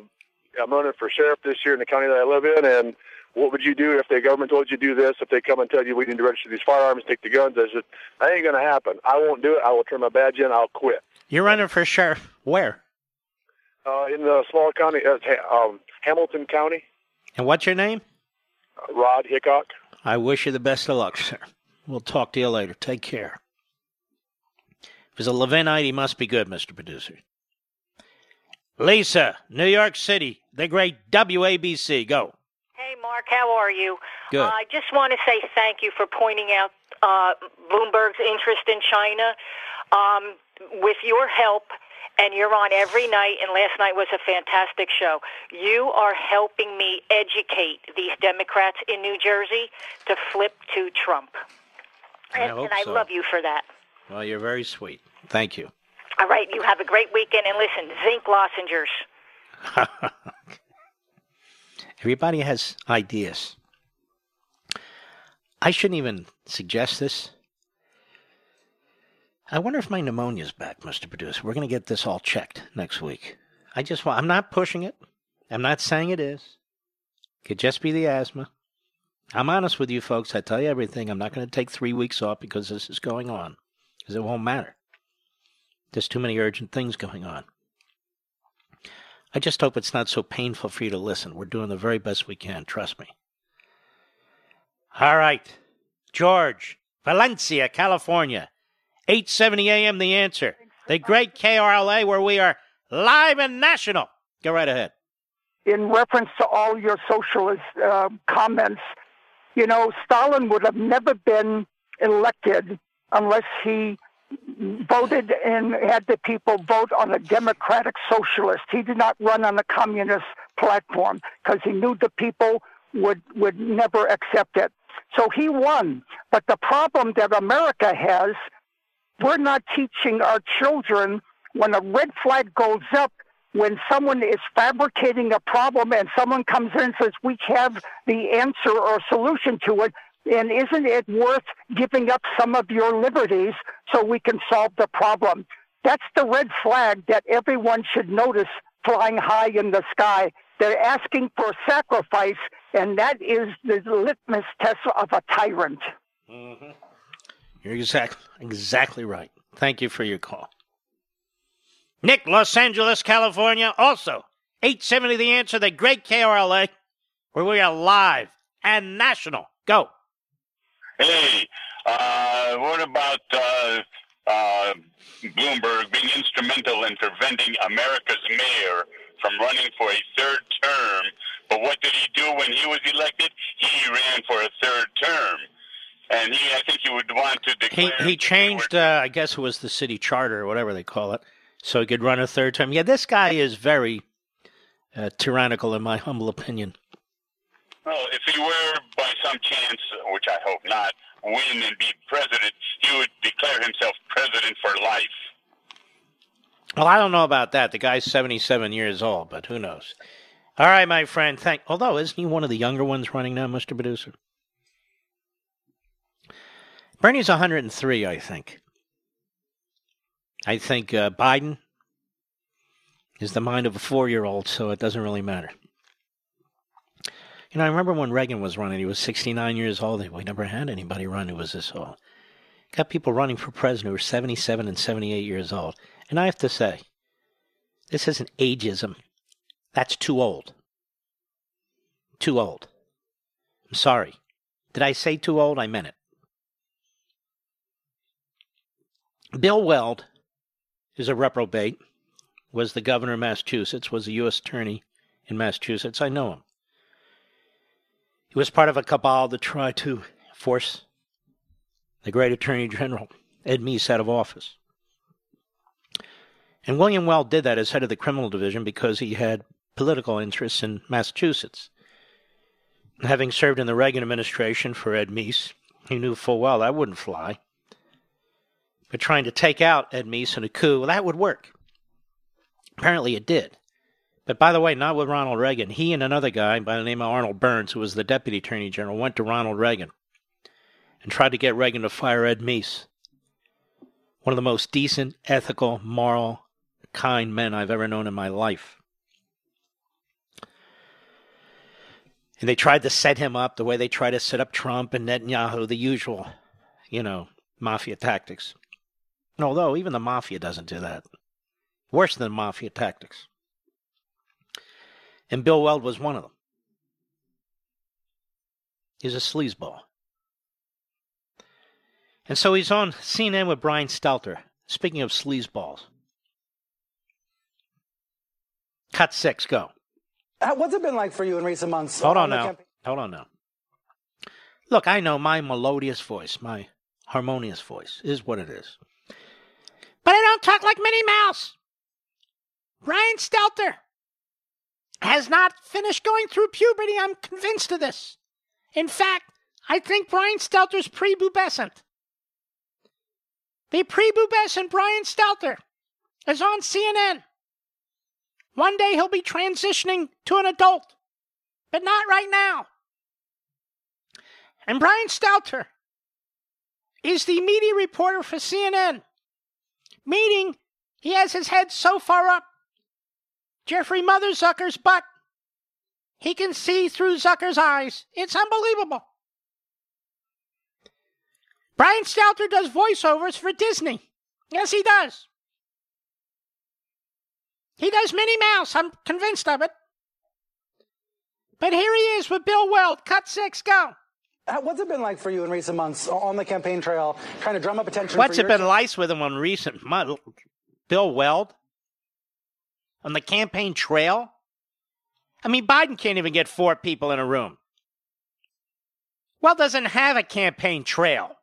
I'm running for sheriff this year in the county that I live in, and what would you do if the government told you to do this? If they come and tell you we need to register these firearms, take the guns, I said that ain't going to happen. I won't do it. I will turn my badge in. I'll quit. You're running for sheriff. Where? Uh, in the small county, uh, um, Hamilton County, And what's your name? uh, Rod Hickok. I wish you the best of luck, sir. We'll talk to you later. Take care. If it's a Levinite, he must be good, Mr. Producer. Lisa, New York City, the great WABC. Go. Hey, Mark, how are you? Good. Uh, I just want to say thank you for pointing out uh, Bloomberg's interest in China. Um, with your help, and you're on every night, and last night was a fantastic show. You are helping me educate these Democrats in New Jersey to flip to Trump. I And, and I so. love you for that. Well, you're very sweet. Thank you. All right, you have a great weekend, and listen, zinc lozenges. (laughs) Everybody has ideas. I shouldn't even suggest this. I wonder if my pneumonia's back, Mr. Producer. We're going to get this all checked next week. I just want, I'm not pushing it. I'm not saying it is. Could just be the asthma. I'm honest with you folks. I tell you everything. I'm not going to take three weeks off because this is going on, because it won't matter. There's too many urgent things going on. I just hope it's not so painful for you to listen. We're doing the very best we can, trust me. All right. George, Valencia, California. 870 AM the answer. The great KRLA where we are live and national. Go right ahead. in reference to all your socialist uh, comments, you know, Stalin would have never been elected unless he voted and had the people vote on a democratic socialist. He did not run on a communist platform because he knew the people would would never accept it. So he won. But the problem that America has, we're not teaching our children when a red flag goes up when someone is fabricating a problem and someone comes in and says, We have the answer or solution to it, and isn't it worth giving up some of your liberties so we can solve the problem? That's the red flag that everyone should notice flying high in the sky. They're asking for sacrifice, and that is the litmus test of a tyrant. Mm-hmm. You're exactly exactly right. Thank you for your call. Nick, Los Angeles, California, also 870 the answer, the great KRLA, where we are live and national. Go. Hey, uh, what about uh, uh, Bloomberg being instrumental in preventing America's mayor from running for a third term? But what did he do when he was elected? He ran for a third term. And he, I think he would want to He declare. he changed, uh, I guess it was the city charter or whatever they call it, so he could run a third term. Yeah, this guy is very uh, tyrannical, in my humble opinion. Well, if he were by some chance, which I hope not, win and be president, he would declare himself president for life. Well, I don't know about that. The guy's 77 years old, but who knows? All right, my friend. Thank. Although, isn't he one of the younger ones running now, Mr. Producer? Bernie's 103, I think. I think uh, Biden is the mind of a four year old, so it doesn't really matter. You know, I remember when Reagan was running, he was 69 years old. We never had anybody run who was this old. Got people running for president who are 77 and 78 years old. And I have to say, this isn't ageism. That's too old. Too old. I'm sorry. Did I say too old? I meant it. Bill Weld is a reprobate, was the governor of Massachusetts, was a U.S. attorney in Massachusetts. I know him. He was part of a cabal to try to force the great attorney general, Ed Meese, out of office. And William Weld did that as head of the criminal division because he had political interests in Massachusetts. Having served in the Reagan administration for Ed Meese, he knew full well that wouldn't fly. But trying to take out Ed Meese in a coup, well, that would work. Apparently it did. But by the way, not with Ronald Reagan. He and another guy by the name of Arnold Burns, who was the deputy attorney general, went to Ronald Reagan and tried to get Reagan to fire Ed Meese. One of the most decent, ethical, moral, kind men I've ever known in my life. And they tried to set him up the way they try to set up Trump and Netanyahu, the usual, you know, mafia tactics. Although even the mafia doesn't do that. Worse than mafia tactics. And Bill Weld was one of them. He's a sleazeball. And so he's on CNN with Brian Stelter. Speaking of sleazeballs. Cut six, go. What's it been like for you in recent months? Hold on, on now. Campaign? Hold on now. Look, I know my melodious voice, my harmonious voice is what it is. But I don't talk like Minnie Mouse. Brian Stelter has not finished going through puberty. I'm convinced of this. In fact, I think Brian Stelter's prepubescent. The prepubescent Brian Stelter is on CNN. One day he'll be transitioning to an adult, but not right now. And Brian Stelter is the media reporter for CNN, meaning he has his head so far up Jeffrey Mother Zucker's butt. He can see through Zucker's eyes. It's unbelievable. Brian Stelter does voiceovers for Disney. Yes, he does. He does Minnie Mouse. I'm convinced of it. But here he is with Bill Weld. Cut six, go. What's it been like for you in recent months on the campaign trail, trying to drum up attention? What's it been like with him on recent months? Bill Weld on the campaign trail? I mean, Biden can't even get four people in a room. Well, doesn't have a campaign trail.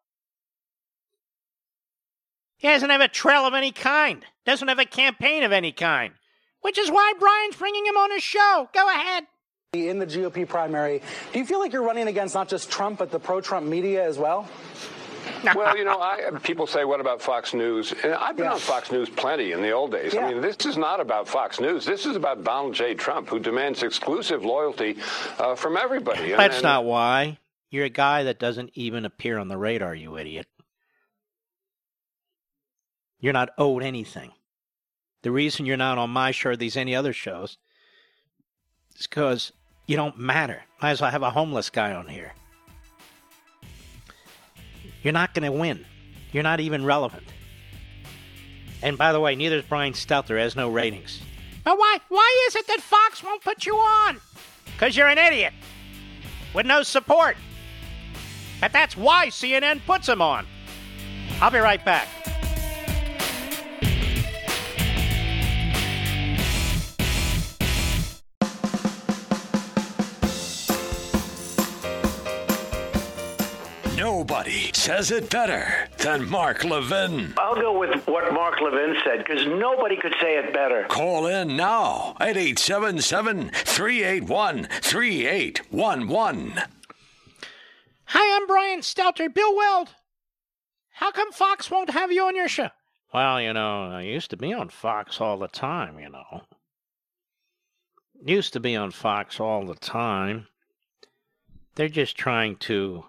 He doesn't have a trail of any kind. Doesn't have a campaign of any kind. Which is why Brian's bringing him on his show. Go ahead. In the GOP primary, do you feel like you're running against not just Trump, but the pro Trump media as well? (laughs) well, you know, I, people say, what about Fox News? And I've been yeah. on Fox News plenty in the old days. Yeah. I mean, this is not about Fox News. This is about Donald J. Trump, who demands exclusive loyalty uh, from everybody. That's and, not why. You're a guy that doesn't even appear on the radar, you idiot. You're not owed anything. The reason you're not on my show or these any other shows is because you don't matter. Might as well have a homeless guy on here. You're not going to win. You're not even relevant. And by the way, neither is Brian Stelter. Has no ratings. But why? Why is it that Fox won't put you on? Because you're an idiot with no support. But that's why CNN puts him on. I'll be right back. Nobody says it better than Mark Levin. I'll go with what Mark Levin said because nobody could say it better. Call in now at 877 381 3811. Hi, I'm Brian Stelter. Bill Weld. How come Fox won't have you on your show? Well, you know, I used to be on Fox all the time, you know. Used to be on Fox all the time. They're just trying to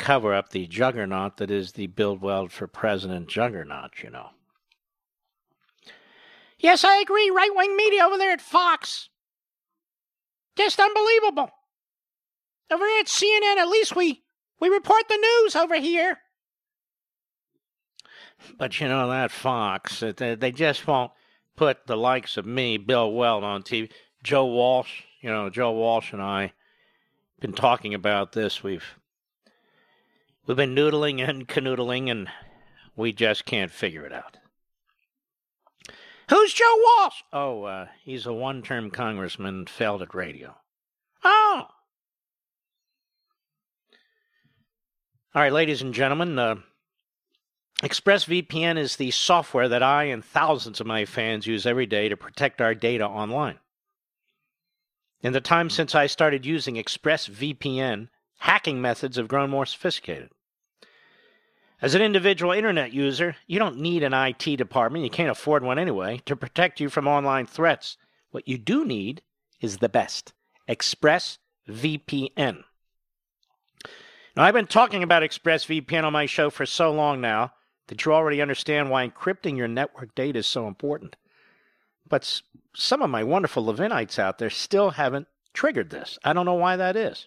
cover up the juggernaut that is the Bill Weld for President juggernaut, you know. Yes, I agree. Right wing media over there at Fox. Just unbelievable. Over at CNN, at least we, we report the news over here. But you know, that Fox, they just won't put the likes of me, Bill Weld, on TV. Joe Walsh. You know, Joe Walsh and I been talking about this. We've we've been noodling and canoodling, and we just can't figure it out. Who's Joe Walsh? Oh, uh, he's a one-term congressman, failed at radio. Oh. All right, ladies and gentlemen, uh, ExpressVPN is the software that I and thousands of my fans use every day to protect our data online. In the time since I started using ExpressVPN, hacking methods have grown more sophisticated. As an individual internet user, you don't need an IT department, you can't afford one anyway, to protect you from online threats. What you do need is the best ExpressVPN. Now, I've been talking about ExpressVPN on my show for so long now that you already understand why encrypting your network data is so important. But some of my wonderful Levinites out there still haven't triggered this. I don't know why that is.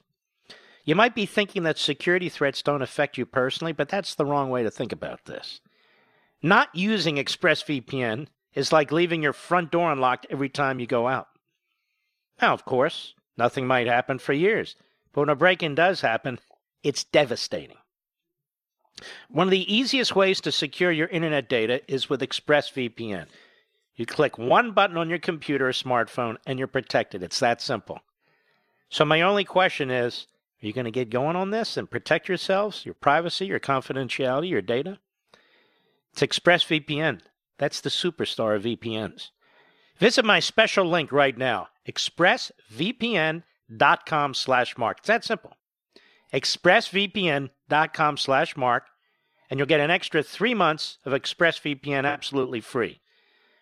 You might be thinking that security threats don't affect you personally, but that's the wrong way to think about this. Not using ExpressVPN is like leaving your front door unlocked every time you go out. Now, of course, nothing might happen for years, but when a break in does happen, it's devastating. One of the easiest ways to secure your internet data is with ExpressVPN. You click one button on your computer or smartphone and you're protected. It's that simple. So, my only question is are you going to get going on this and protect yourselves, your privacy, your confidentiality, your data? It's ExpressVPN. That's the superstar of VPNs. Visit my special link right now, expressvpn.com slash mark. It's that simple expressvpn.com slash mark, and you'll get an extra three months of ExpressVPN absolutely free.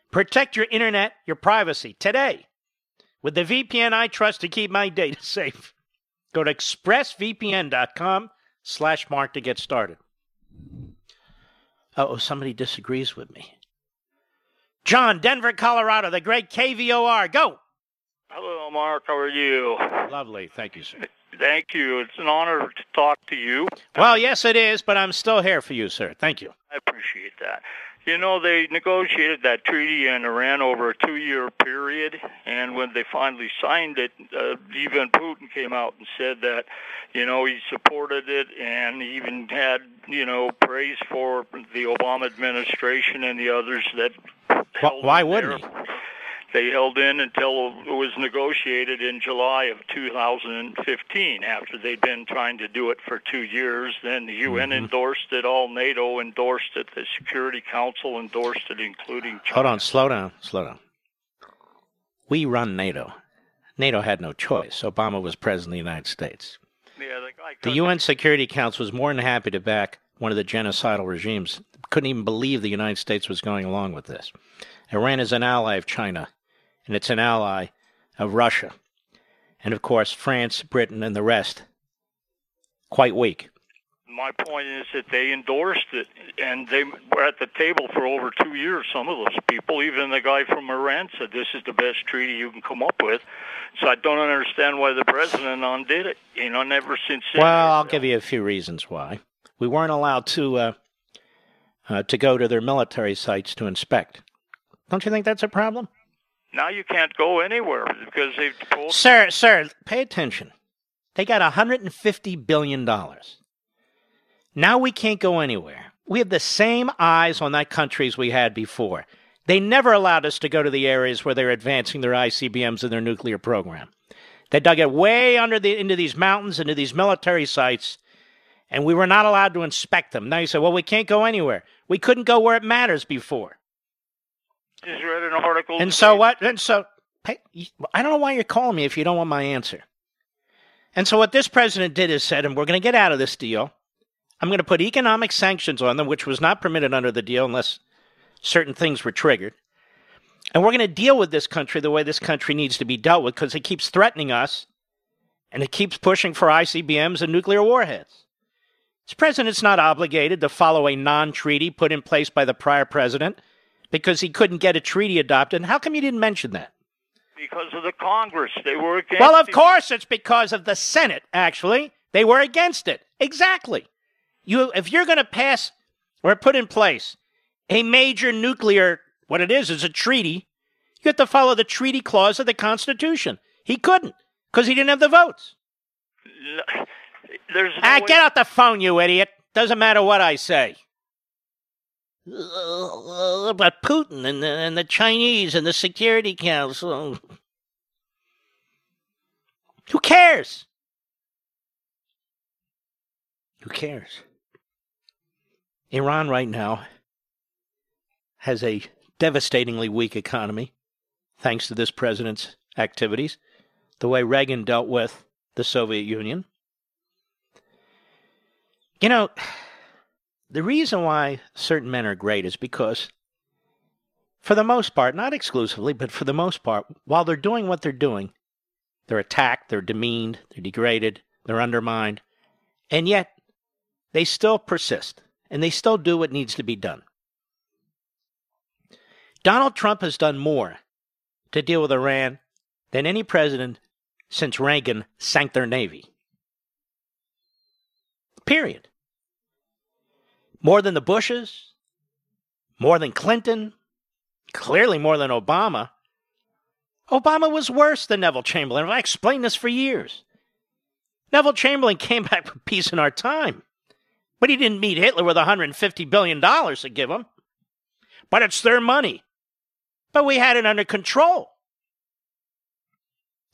Protect your internet, your privacy today with the VPN I trust to keep my data (laughs) safe. Go to expressvpn.com slash mark to get started. Oh, somebody disagrees with me. John, Denver, Colorado, the great KVOR. Go. Hello, Mark. How are you? Lovely. Thank you, sir. Thank you. It's an honor to talk to you. Well, yes, it is, but I'm still here for you, sir. Thank you. I appreciate that. You know, they negotiated that treaty in Iran over a two-year period, and when they finally signed it, uh, even Putin came out and said that, you know, he supported it and even had, you know, praise for the Obama administration and the others that. Why wouldn't he? They held in until it was negotiated in July of 2015 after they'd been trying to do it for two years. Then the UN Mm-hmm. endorsed it, all NATO endorsed it, the Security Council endorsed it, including China. Hold on, slow down, slow down. We run NATO. NATO had no choice. Obama was president of the United States. Yeah, the The UN Security Council was more than happy to back one of the genocidal regimes. Couldn't even believe the United States was going along with this. Iran is an ally of China, and it's an ally of Russia. And of course, France, Britain, and the rest, quite weak. My point is that they endorsed it, and they were at the table for over two years. Some of those people, even the guy from Iran, said this is the best treaty you can come up with. So I don't understand why the president undid it. You know, never since. then. Well, I'll give you a few reasons why. We weren't allowed to uh, uh, to go to their military sites to inspect. Don't you think that's a problem? Now you can't go anywhere because they've told. Sir, sir, pay attention. They got $150 billion. Now we can't go anywhere. We have the same eyes on that country as we had before. They never allowed us to go to the areas where they're advancing their ICBMs and their nuclear program. They dug it way under the into these mountains, into these military sites, and we were not allowed to inspect them. Now you say, well, we can't go anywhere. We couldn't go where it matters before. Just read an article. And so what? And so I don't know why you're calling me if you don't want my answer. And so what this president did is said, and we're going to get out of this deal. I'm going to put economic sanctions on them, which was not permitted under the deal unless certain things were triggered. And we're going to deal with this country the way this country needs to be dealt with because it keeps threatening us and it keeps pushing for ICBMs and nuclear warheads. This president's not obligated to follow a non treaty put in place by the prior president because he couldn't get a treaty adopted. And how come you didn't mention that? because of the Congress. They were against. Well, of course, it's because of the Senate, actually. They were against it. Exactly. You, if you're going to pass or put in place a major nuclear, what it is is a treaty, You have to follow the treaty clause of the Constitution. He couldn't because he didn't have the votes. There's no ah, way- get out the phone, you idiot. Doesn't matter what I say. About Putin and the, and the Chinese and the Security Council. Who cares? Who cares? Iran right now has a devastatingly weak economy, thanks to this president's activities, the way Reagan dealt with the Soviet Union. You know, the reason why certain men are great is because, for the most part, not exclusively, but for the most part, while they're doing what they're doing, they're attacked, they're demeaned, they're degraded, they're undermined, and yet they still persist and they still do what needs to be done. Donald Trump has done more to deal with Iran than any president since Reagan sank their Navy. Period. More than the Bushes, more than Clinton, clearly more than Obama. Obama was worse than Neville Chamberlain. I explained this for years. Neville Chamberlain came (laughs) back with peace in our time, but he didn't meet Hitler with $150 billion to give him. But it's their money. But we had it under control.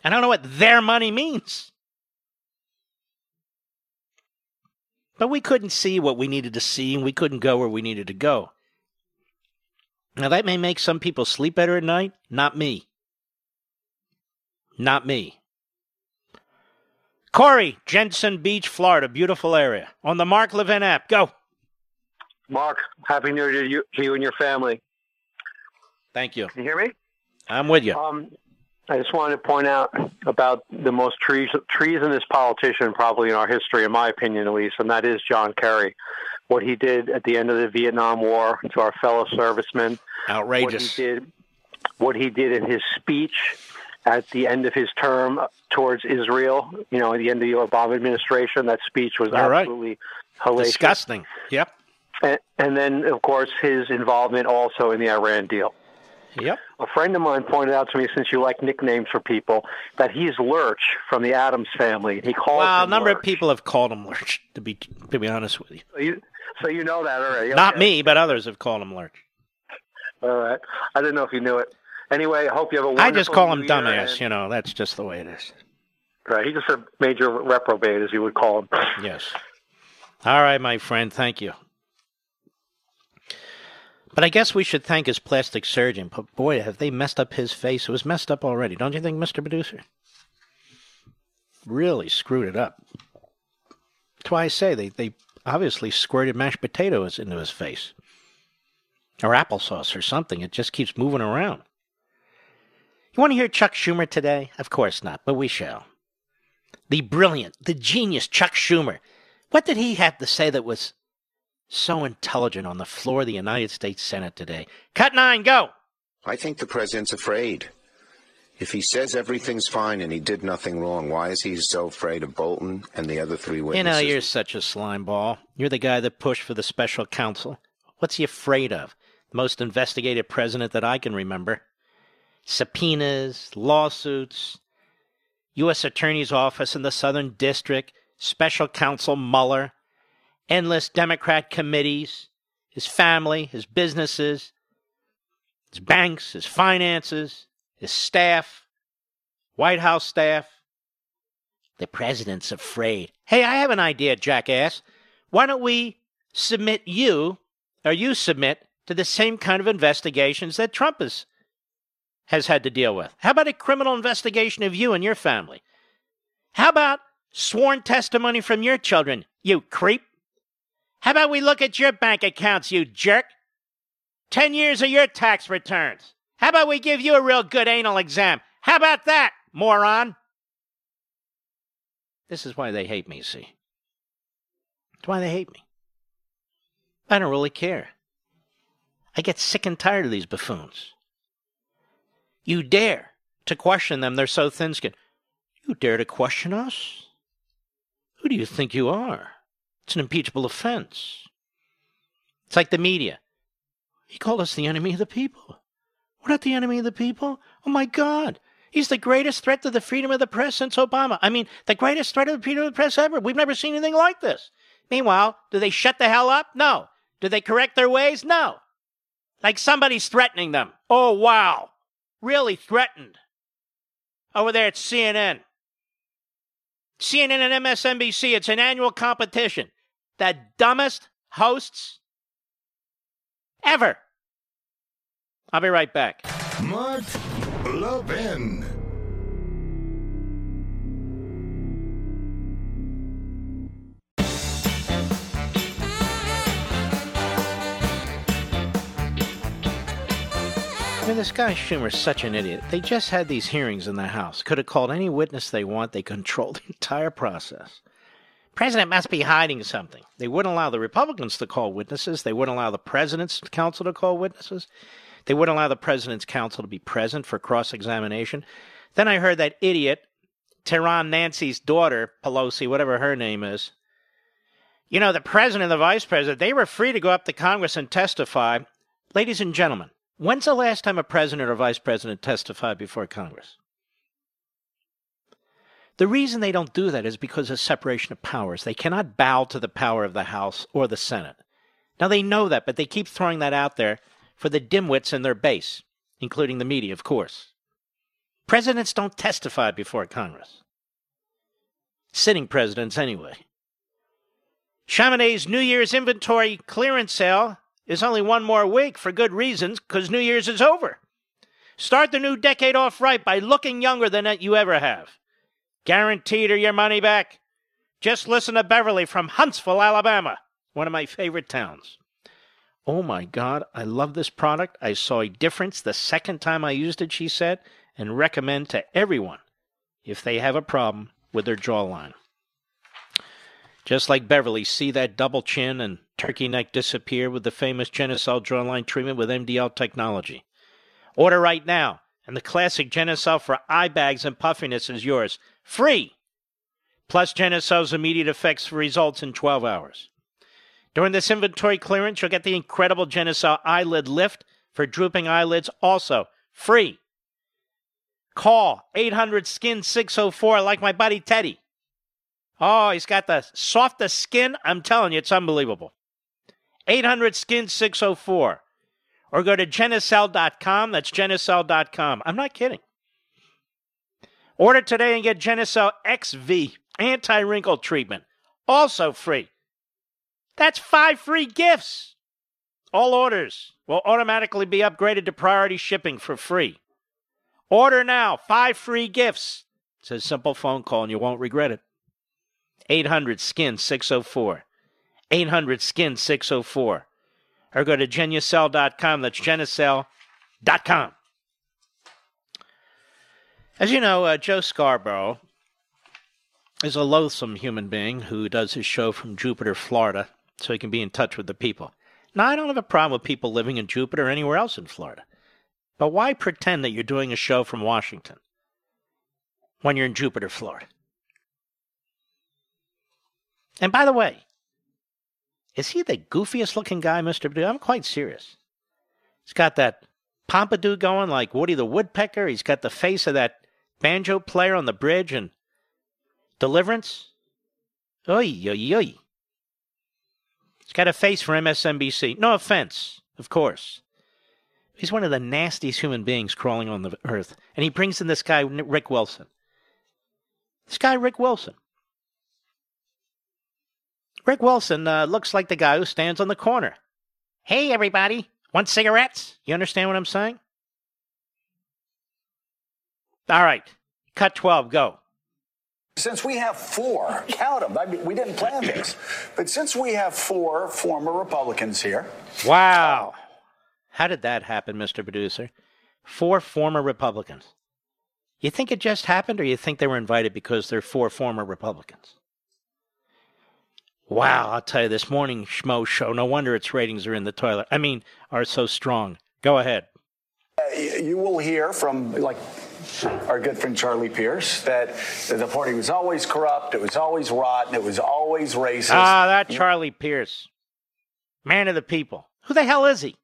I don't know what their money means. But we couldn't see what we needed to see, and we couldn't go where we needed to go. Now, that may make some people sleep better at night. Not me. Not me. Corey, Jensen Beach, Florida. Beautiful area. On the Mark Levin app. Go. Mark, happy New Year to you, to you and your family. Thank you. Can you hear me? I'm with you. Um, I just wanted to point out about the most treason- treasonous politician probably in our history, in my opinion at least, and that is John Kerry. What he did at the end of the Vietnam War to our fellow servicemen. Outrageous. What he did, what he did in his speech at the end of his term towards Israel, you know, at the end of the Obama administration, that speech was All right. absolutely hellacious. Disgusting. Yep. And, and then, of course, his involvement also in the Iran deal. Yep. A friend of mine pointed out to me, since you like nicknames for people, that he's Lurch from the Addams family. He calls Well, a number Lurch. of people have called him Lurch, to be, to be honest with you. So you, so you know that already. Not Okay. me, but others have called him Lurch. All right. I didn't know if you knew it. Anyway, I hope you have a I just call him dumbass. and- You know, that's just the way it is. Right. He's just a major reprobate, as you would call him. Yes. All right, my friend. Thank you. But I guess we should thank his plastic surgeon. But boy, have they messed up his face. It was messed up already, don't you think, Mr. Producer? Really screwed it up. That's why I say they, they obviously squirted mashed potatoes into his face. Or applesauce or something. It just keeps moving around. You want to hear Chuck Schumer today? Of course not, but we shall. The brilliant, the genius Chuck Schumer. What did he have to say that was so intelligent on the floor of the United States Senate today? Cut nine, go. I think the president's afraid. If he says everything's fine and he did nothing wrong, why is he so afraid of Bolton and the other three witnesses? You know, you're such a slime ball. You're the guy that pushed for the special counsel. What's he afraid of? The most investigated president that I can remember. Subpoenas, lawsuits, U.S. Attorney's Office in the Southern District, special counsel Mueller, endless Democrat committees, his family, his businesses, his banks, his finances, his staff, White House staff. The president's afraid. Hey, I have an idea, jackass. Why don't we submit you, or you submit, to the same kind of investigations that Trump has, has had to deal with? How about a criminal investigation of you and your family? How about sworn testimony from your children, you creep? How about we look at your bank accounts, you jerk? Ten years of your tax returns. How about we give you a real good anal exam? How about that, moron? This is why they hate me, see? That's why they hate me. I don't really care. I get sick and tired of these buffoons. You dare to question them, they're so thin skinned. You dare to question us? Who do you think you are? It's an impeachable offense. It's like the media. He called us the enemy of the people. We're not the enemy of the people. Oh my God. He's the greatest threat to the freedom of the press since Obama. I mean, the greatest threat to the freedom of the press ever. We've never seen anything like this. Meanwhile, do they shut the hell up? No. Do they correct their ways? No. Like somebody's threatening them. Oh, wow. Really threatened. Over there at CNN. CNN and MSNBC, it's an annual competition. The dumbest hosts ever. I'll be right back. Mark Levin. I mean, this guy Schumer's such an idiot. They just had these hearings in the House. Could have called any witness they want. They control (laughs) the entire process. President must be hiding something. They wouldn't allow the Republicans to call witnesses. They wouldn't allow the President's counsel to call witnesses. They wouldn't allow the President's counsel to be present for cross examination. Then I heard that idiot, Tehran Nancy's daughter, Pelosi, whatever her name is. You know, the President and the Vice President, they were free to go up to Congress and testify. Ladies and gentlemen, when's the last time a President or Vice President testified before Congress? The reason they don't do that is because of separation of powers. They cannot bow to the power of the House or the Senate. Now, they know that, but they keep throwing that out there for the dimwits in their base, including the media, of course. Presidents don't testify before Congress. Sitting presidents, anyway. Chamonix's New Year's inventory clearance sale is only one more week for good reasons, because New Year's is over. Start the new decade off right by looking younger than you ever have. Guaranteed or your money back. Just listen to Beverly from Huntsville, Alabama, one of my favorite towns. Oh my God, I love this product. I saw a difference the second time I used it, she said, and recommend to everyone if they have a problem with their jawline. Just like Beverly, see that double chin and turkey neck disappear with the famous Genucel jawline treatment with MDL technology. Order right now, and the classic Genucel for eye bags and puffiness is yours, free. Plus Genucel's immediate effects results in 12 hours. During this inventory clearance, you'll get the incredible Genucel eyelid lift for drooping eyelids, also free. Call 800 Skin 604 like my buddy Teddy. Oh, he's got the softest skin. I'm telling you, it's unbelievable. 800 Skin 604. Or go to Genucel.com. That's Genucel.com. I'm not kidding. Order today and get Genucel XV anti wrinkle treatment. Also free. That's five free gifts. All orders will automatically be upgraded to priority shipping for free. Order now. Five free gifts. It's a simple phone call and you won't regret it. 800 Skin 604. 800 Skin 604. Or go to genucel.com. That's genucel.com. As you know, uh, Joe Scarborough is a loathsome human being who does his show from Jupiter, Florida, so he can be in touch with the people. Now, I don't have a problem with people living in Jupiter or anywhere else in Florida. But why pretend that you're doing a show from Washington when you're in Jupiter, Florida? And by the way, is he the goofiest looking guy, Mr. Perdue? I'm quite serious. He's got that pompadour going like Woody the Woodpecker. He's got the face of that banjo player on the bridge and Deliverance. Oy, oy, oy. He's got a face for MSNBC. No offense, of course. He's one of the nastiest human beings crawling on the earth. And he brings in this guy, Rick Wilson. This guy, Rick Wilson. Rick Wilson uh, looks like the guy who stands on the corner. Hey, everybody, want cigarettes? You understand what I'm saying? All right, cut 12, go. Since we have four, count them. I mean, we didn't plan this, but since we have four former Republicans here. Wow. How did that happen, Mr. Producer? Four former Republicans. You think it just happened, or you think they were invited because they're four former Republicans? Wow, I'll tell you, this morning Schmo show, no wonder its ratings are in the toilet. I mean, are so strong. Go ahead. Uh, you will hear from, like, our good friend Charlie Pierce that the party was always corrupt, it was always rotten, it was always racist. Ah, that Charlie Pierce. Man of the people. Who the hell is he?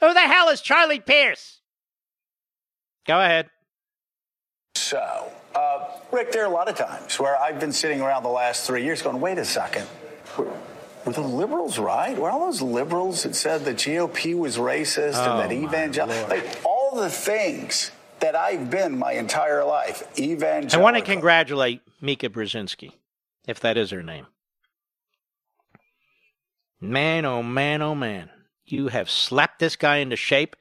Who the hell is Charlie Pierce? Go ahead. So, uh, Rick, there are a lot of times where I've been sitting around the last three years going, wait a second. Were, were the liberals right? Were all those liberals that said the GOP was racist Oh, and that evangelical, like all the things that I've been my entire life, evangelical. I want to congratulate Mika Brzezinski, if that is her name. Man, oh man, oh man. You have slapped this guy into shape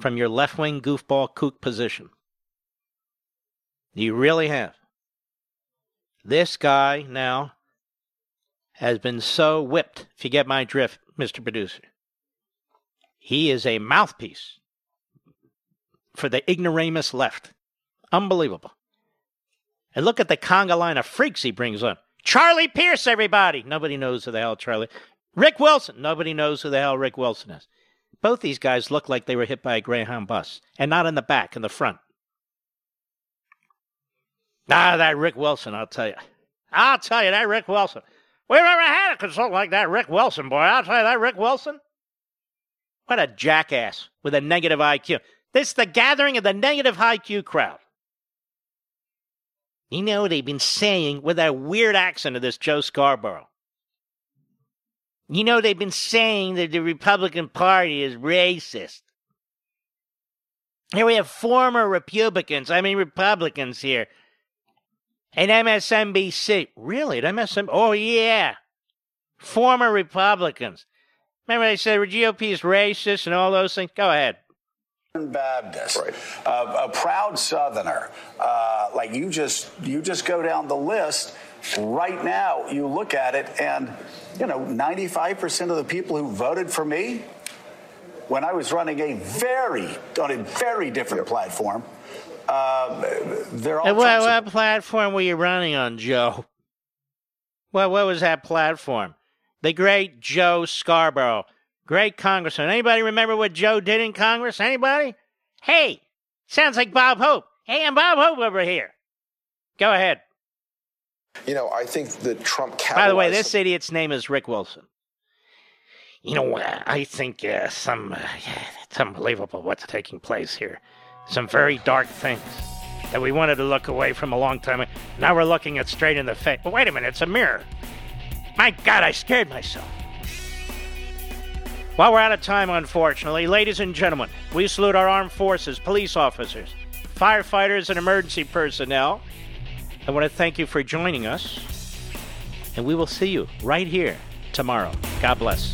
from your left wing goofball kook position. You really have. This guy now has been so whipped, if you get my drift, Mr. Producer. He is a mouthpiece for the ignoramus left. Unbelievable. And look at the conga line of freaks he brings on. Charlie Pierce, everybody. Nobody knows who the hell Charlie. Rick Wilson. Nobody knows who the hell Rick Wilson is. Both these guys look like they were hit by a Greyhound bus, and not in the back, in the front. Ah, that Rick Wilson, I'll tell you. I'll tell you, that Rick Wilson. We've never had a consultant like that Rick Wilson, boy. I'll tell you, that Rick Wilson. What a jackass with a negative IQ. This is the gathering of the negative IQ crowd. You know what they've been saying with that weird accent of this Joe Scarborough. You know they've been saying that the Republican Party is racist. Here we have former Republicans, I mean Republicans here. And MSNBC. Really? At MSNBC? Oh, yeah. Former Republicans. Remember they said the GOP is racist and all those things? Go ahead. Baptist, uh, a proud Southerner. Uh, like you just you just go down the list. Right now, you look at it, and you know, 95% of the people who voted for me when I was running a very on a very different platform. Uh, they're all And what, Trump what platform were you running on, Joe? Well, what was that platform? The great Joe Scarborough, great congressman. Anybody remember what Joe did in Congress? Anybody? Hey, sounds like Bob Hope. Hey, I'm Bob Hope over here. Go ahead. You know, I think that Trump By the way, this idiot's name is Rick Wilson. You know, uh, I think uh, some uh, yeah, it's unbelievable what's taking place here. Some very dark things that we wanted to look away from a long time. ago. Now we're looking it straight in the face. But wait a minute, it's a mirror. My God, I scared myself. Well, we're out of time, unfortunately. Ladies and gentlemen, we salute our armed forces, police officers, firefighters, and emergency personnel. I want to thank you for joining us, and we will see you right here tomorrow. God bless.